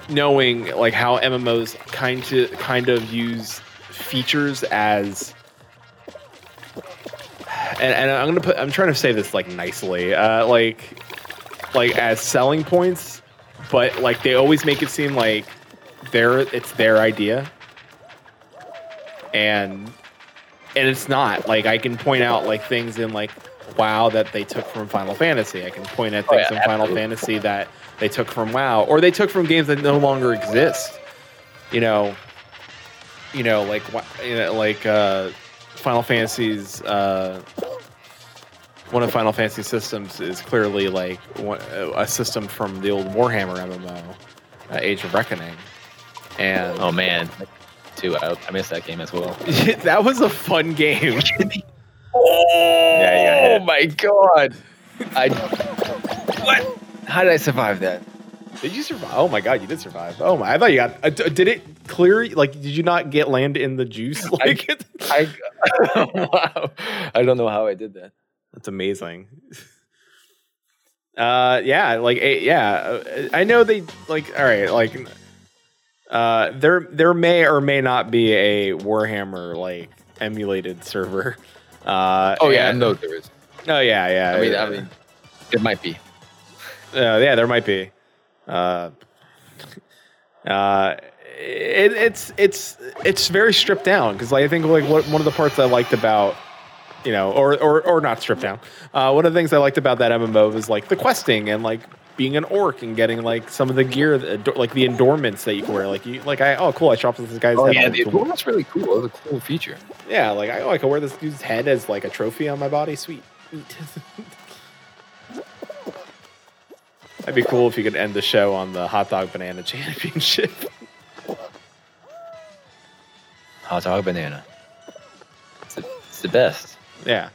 knowing like how MMOs kind to kind of use features as and, and I'm gonna put I'm trying to say this like nicely uh, like like as selling points but like they always make it seem like their it's their idea and and it's not like I can point out like things in like WoW that they took from Final Fantasy. I can point at Oh, things yeah, in Final. Fantasy that they took from WoW, or they took from games that no longer exist. You know, you know, like you know, like uh, Final Fantasy's uh, one of Final Fantasy systems is clearly like one, a system from the old Warhammer MMO, uh, Age of Reckoning, and Oh man, too. I, I missed that game as well. [LAUGHS] that was a fun game. [LAUGHS] Yeah. Oh my god! I what? How did I survive that? Did you survive? Oh my god, you did survive. Oh my! I thought you got. Uh, did it clear? Like, did you not get land in the juice? [LAUGHS] Like, it- I wow. I don't know how I did that. That's amazing. Uh, yeah, like, eh, yeah. uh, I know they like. All right, like, uh, there there may or may not be a Warhammer like emulated server. Uh, Oh yeah, I and- know there is. Oh yeah, yeah. I mean, yeah. I mean, it might be. Uh, yeah, there might be. Uh, uh, it, it's it's it's very stripped down because like, I think like what, one of the parts I liked about you know or or or not stripped down. Uh, one of the things I liked about that MMO was like the questing and like being an orc and getting like some of the gear that, like the endorments that you can wear. Like you like I oh cool I chopped this guy's Oh head yeah, the well, that's really cool. Was a cool feature. yeah like I oh I can wear this dude's head as like a trophy on my body. Sweet. That'd be cool if you could end the show on the hot dog banana championship. Hot dog banana. It's the, it's the best. Yeah.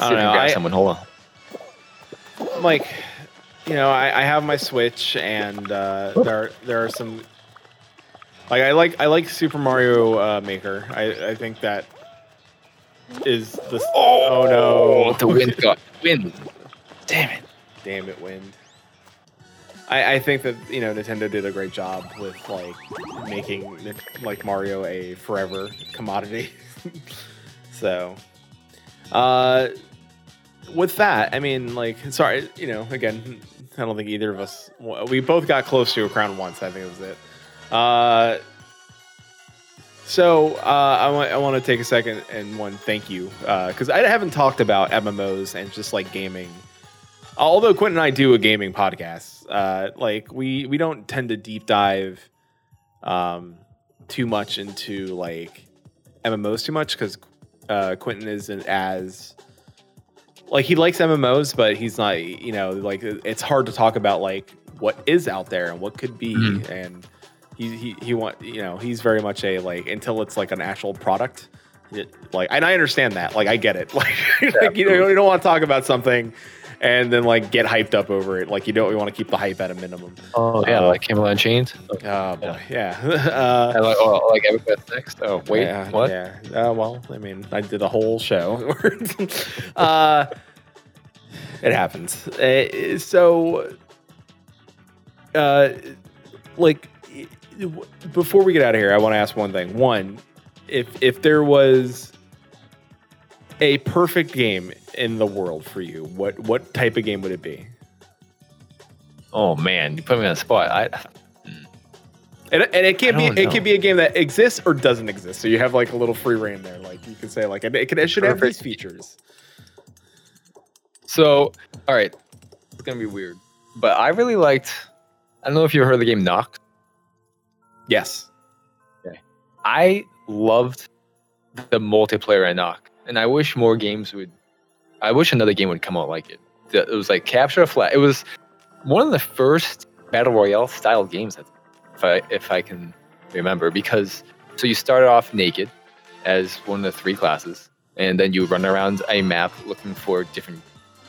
I don't know. I, someone. Hold on. I'm like, you know, I, I have my Switch, and uh, there are, there are some. Like I like I like Super Mario uh, Maker. I, I think that is the. Oh, no! The wind got wind. Damn it. Damn it, wind. I, I think that you know Nintendo did a great job with like making like Mario a forever commodity. [LAUGHS] so, uh, with that, I mean, like, sorry, you know, again, I don't think either of us we both got close to a crown once. I think that was it. Uh, so uh, I want I want to take a second and one thank you because I haven't talked about MMOs and just like gaming although Quentin and I do a gaming podcast, uh, like we we don't tend to deep dive um, too much into like MMOs too much because uh, Quentin isn't as like he likes MMOs, but he's not. You know, like it's hard to talk about like what is out there and what could be, Mhm. and he he he want you know he's very much a like until it's like an actual product. it- like, and I understand that. Like, I get it. [LAUGHS] Like, like you know, you don't want to talk about something and then like get hyped up over it. Like, you don't. Want to keep the hype at a minimum. Oh yeah, Uh, like Camelot Unchained. Oh boy, yeah. [LAUGHS] uh, like oh, like everybody's next. Oh wait, yeah, what? Yeah. Uh, well, I mean, I did a whole show. [LAUGHS] uh, it happens. Uh, so, uh, like, before we get out of here, I want to ask one thing. One, if if there was a perfect game in the world for you, what what type of game would it be? Oh man, you put me on the spot. I And, and it can't be don't it know. can be a game that exists or doesn't exist. So you have like a little free reign there. Like you can say like it, it, it should have these features. so all right, it's gonna be weird, but I really liked. I don't know if you heard of the game Nox. Yes. Okay. I loved the multiplayer in Nox, and I wish more games would. I wish another game would come out like it. It was like capture a flag. It was one of the first battle royale style games, if I if I can remember. Because so you started off naked as one of the three classes, and then you run around a map looking for different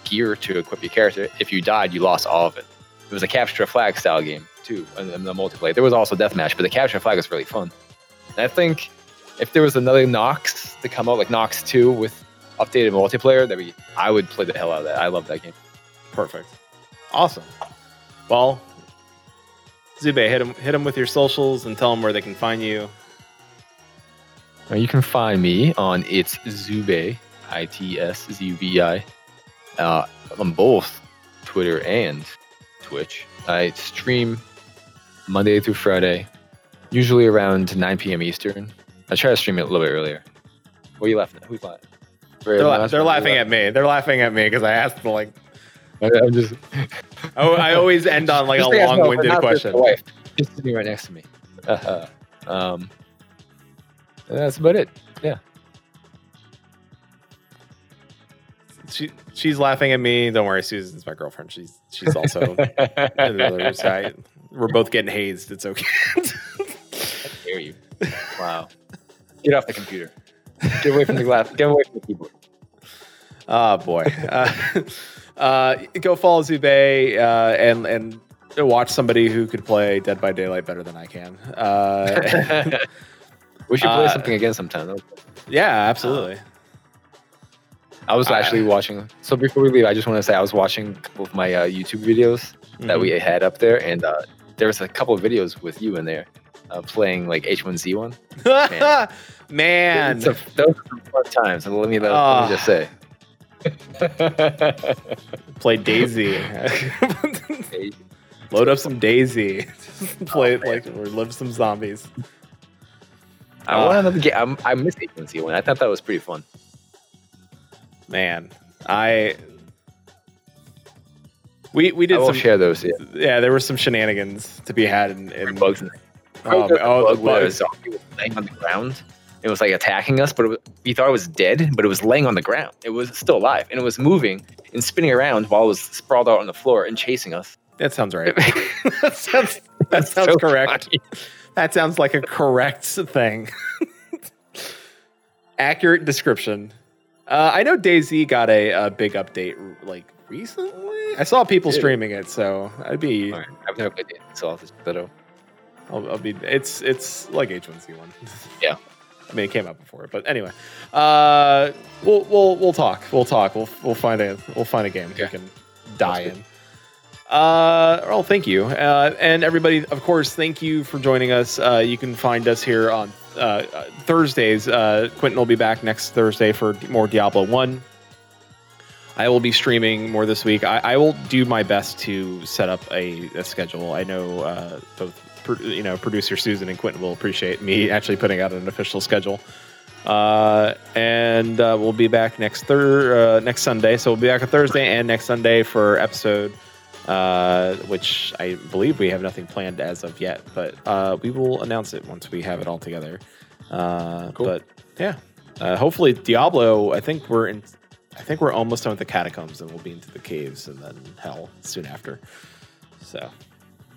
gear to equip your character. If you died, you lost all of it. It was a capture a flag style game too, and, the multiplayer. There was also deathmatch, but the capture a flag was really fun. And I think if there was another Nox to come out, like Nox 2 with updated multiplayer, that be I would play the hell out of that. I love that game. Perfect. Awesome. Well, Zube, hit him hit him with your socials and tell them where they can find you. Now, you can find me on It's Zube, I T S Z U B I, uh, on both Twitter and Twitch. I stream Monday through Friday, usually around 9 p.m. Eastern. I tried to stream it a little bit earlier. What are you laughing at? Who's laughing? They're, la- they're laughing at me. They're laughing at me because I asked the like. I'm just. [LAUGHS] Oh, I always end on like a Just think long-winded not just question. wife, Just sitting right next to me. Uh-huh. Um, that's about it. Yeah. She she's laughing at me. Don't worry, Susan's my girlfriend. She's she's also [LAUGHS] in the other side. We're both getting hazed. It's okay. dare you? Wow. Get off the computer. Get away from the glass. Get away from the keyboard. Oh boy. Uh, [LAUGHS] uh, go follow Zube uh, and and watch somebody who could play Dead by Daylight better than I can. Uh, [LAUGHS] [LAUGHS] we should play Uh, something again sometime. Yeah, absolutely. I was actually watching. So before we leave, I just want to say I was watching a couple of my uh, YouTube videos that we had up there, and uh, there was a couple of videos with you in there uh, playing like H1Z1. Mm-hmm. [LAUGHS] man. A, those some fun times. Let me, let, Ah. me just say. [LAUGHS] Play DayZ. [LAUGHS] Load up some DayZ. Play it like or live some zombies. I Ah. want another game. I'm, I miss H1Z1. I thought that was pretty fun. Man, I we we did I will some share those. Yeah. yeah. There were some shenanigans to be had in, in bugs in Oh, the the bug where a zombie was laying on the ground. It was like attacking us, but it was, we thought it was dead, but it was laying on the ground. It was still alive, and it was moving and spinning around while it was sprawled out on the floor and chasing us. That sounds right. [LAUGHS] that sounds that That's sounds so correct. funny. That sounds like a correct thing. Accurate description. Uh, I know DayZ got a, a big update like recently. I saw people it? streaming it, so I'd be. Right, I've never played it, so I'll just that out. I'll, I'll be. It's it's like H1Z1. Yeah. [LAUGHS] I mean, it came out before, but anyway, uh, we'll we'll we'll talk. We'll talk. We'll we'll find a we'll find a game we can die in. Uh, well, thank you, uh, and everybody. Of course, thank you for joining us. Uh, you can find us here on uh, uh, Thursdays. Uh, Quentin will be back next Thursday for more Diablo One. I will be streaming more this week. I, I will do my best to set up a, a schedule. I know uh, both you know producer Susan and Quentin will appreciate me actually putting out an official schedule. Uh, and uh, we'll be back next thir- uh, next Sunday. So we'll be back on Thursday and next Sunday for episode, uh, which I believe we have nothing planned as of yet, but uh, we will announce it once we have it all together. Uh, Cool. But yeah, uh, hopefully Diablo. I think we're in. I think we're almost done with the catacombs, and we'll be into the caves and then hell soon after. So,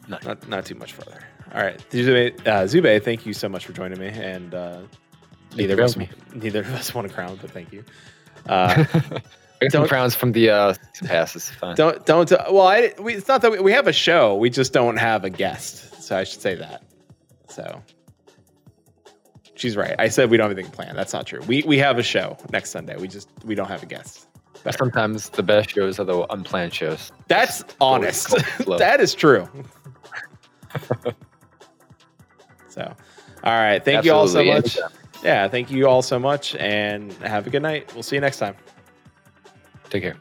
Nice. not not too much further. All right, Zube, uh, Zube, thank you so much for joining me, and uh, neither of us having neither of us won a crown, but thank you. [LAUGHS] Uh, some Don't- crowns from the uh, passes. Fine. don't don't. well, I, we, it's not that we, we have a show. We just don't have a guest. So I should say that. So she's right. I said we don't have anything planned. That's not true. We we have a show next Sunday. We just we don't have a guest. Better. Sometimes the best shows are the unplanned shows. That's honest. the flow. [LAUGHS] that is true. [LAUGHS] So, all right. Thank you all so much. Anytime. Yeah. Thank you all so much. And have a good night. We'll see you next time. Take care.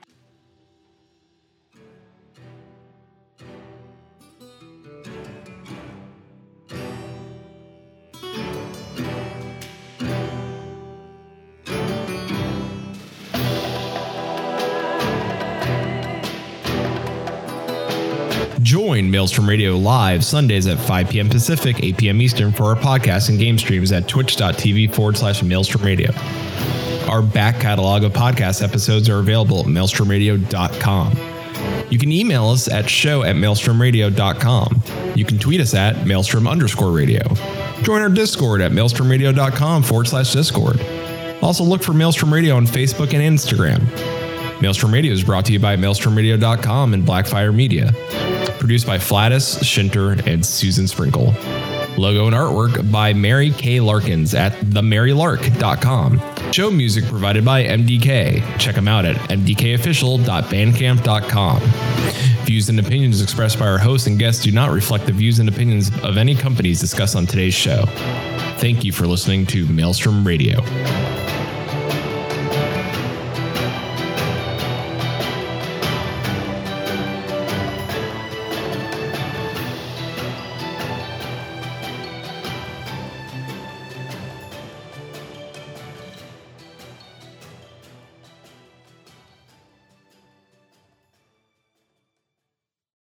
Join Maelstrom Radio live Sundays at 5 p.m. Pacific, 8 p.m. Eastern for our podcast and game streams at twitch.tv forward slash Maelstrom Radio. Our back catalog of podcast episodes are available at maelstromradio.com. You can email us at show at maelstromradio.com. You can tweet us at maelstrom underscore radio. Join our Discord at maelstromradio.com forward slash Discord. Also look for Maelstrom Radio on Facebook and Instagram. Maelstrom Radio is brought to you by maelstromradio.com and Blackfire Media. Produced by Flatus, Shinter, and Susan Sprinkle. Logo and artwork by Mary K. Larkins at themarylark.com. Show music provided by MDK. Check them out at mdkofficial.bandcamp.com. Views and opinions expressed by our hosts and guests do not reflect the views and opinions of any companies discussed on today's show. Thank you for listening to Maelstrom Radio.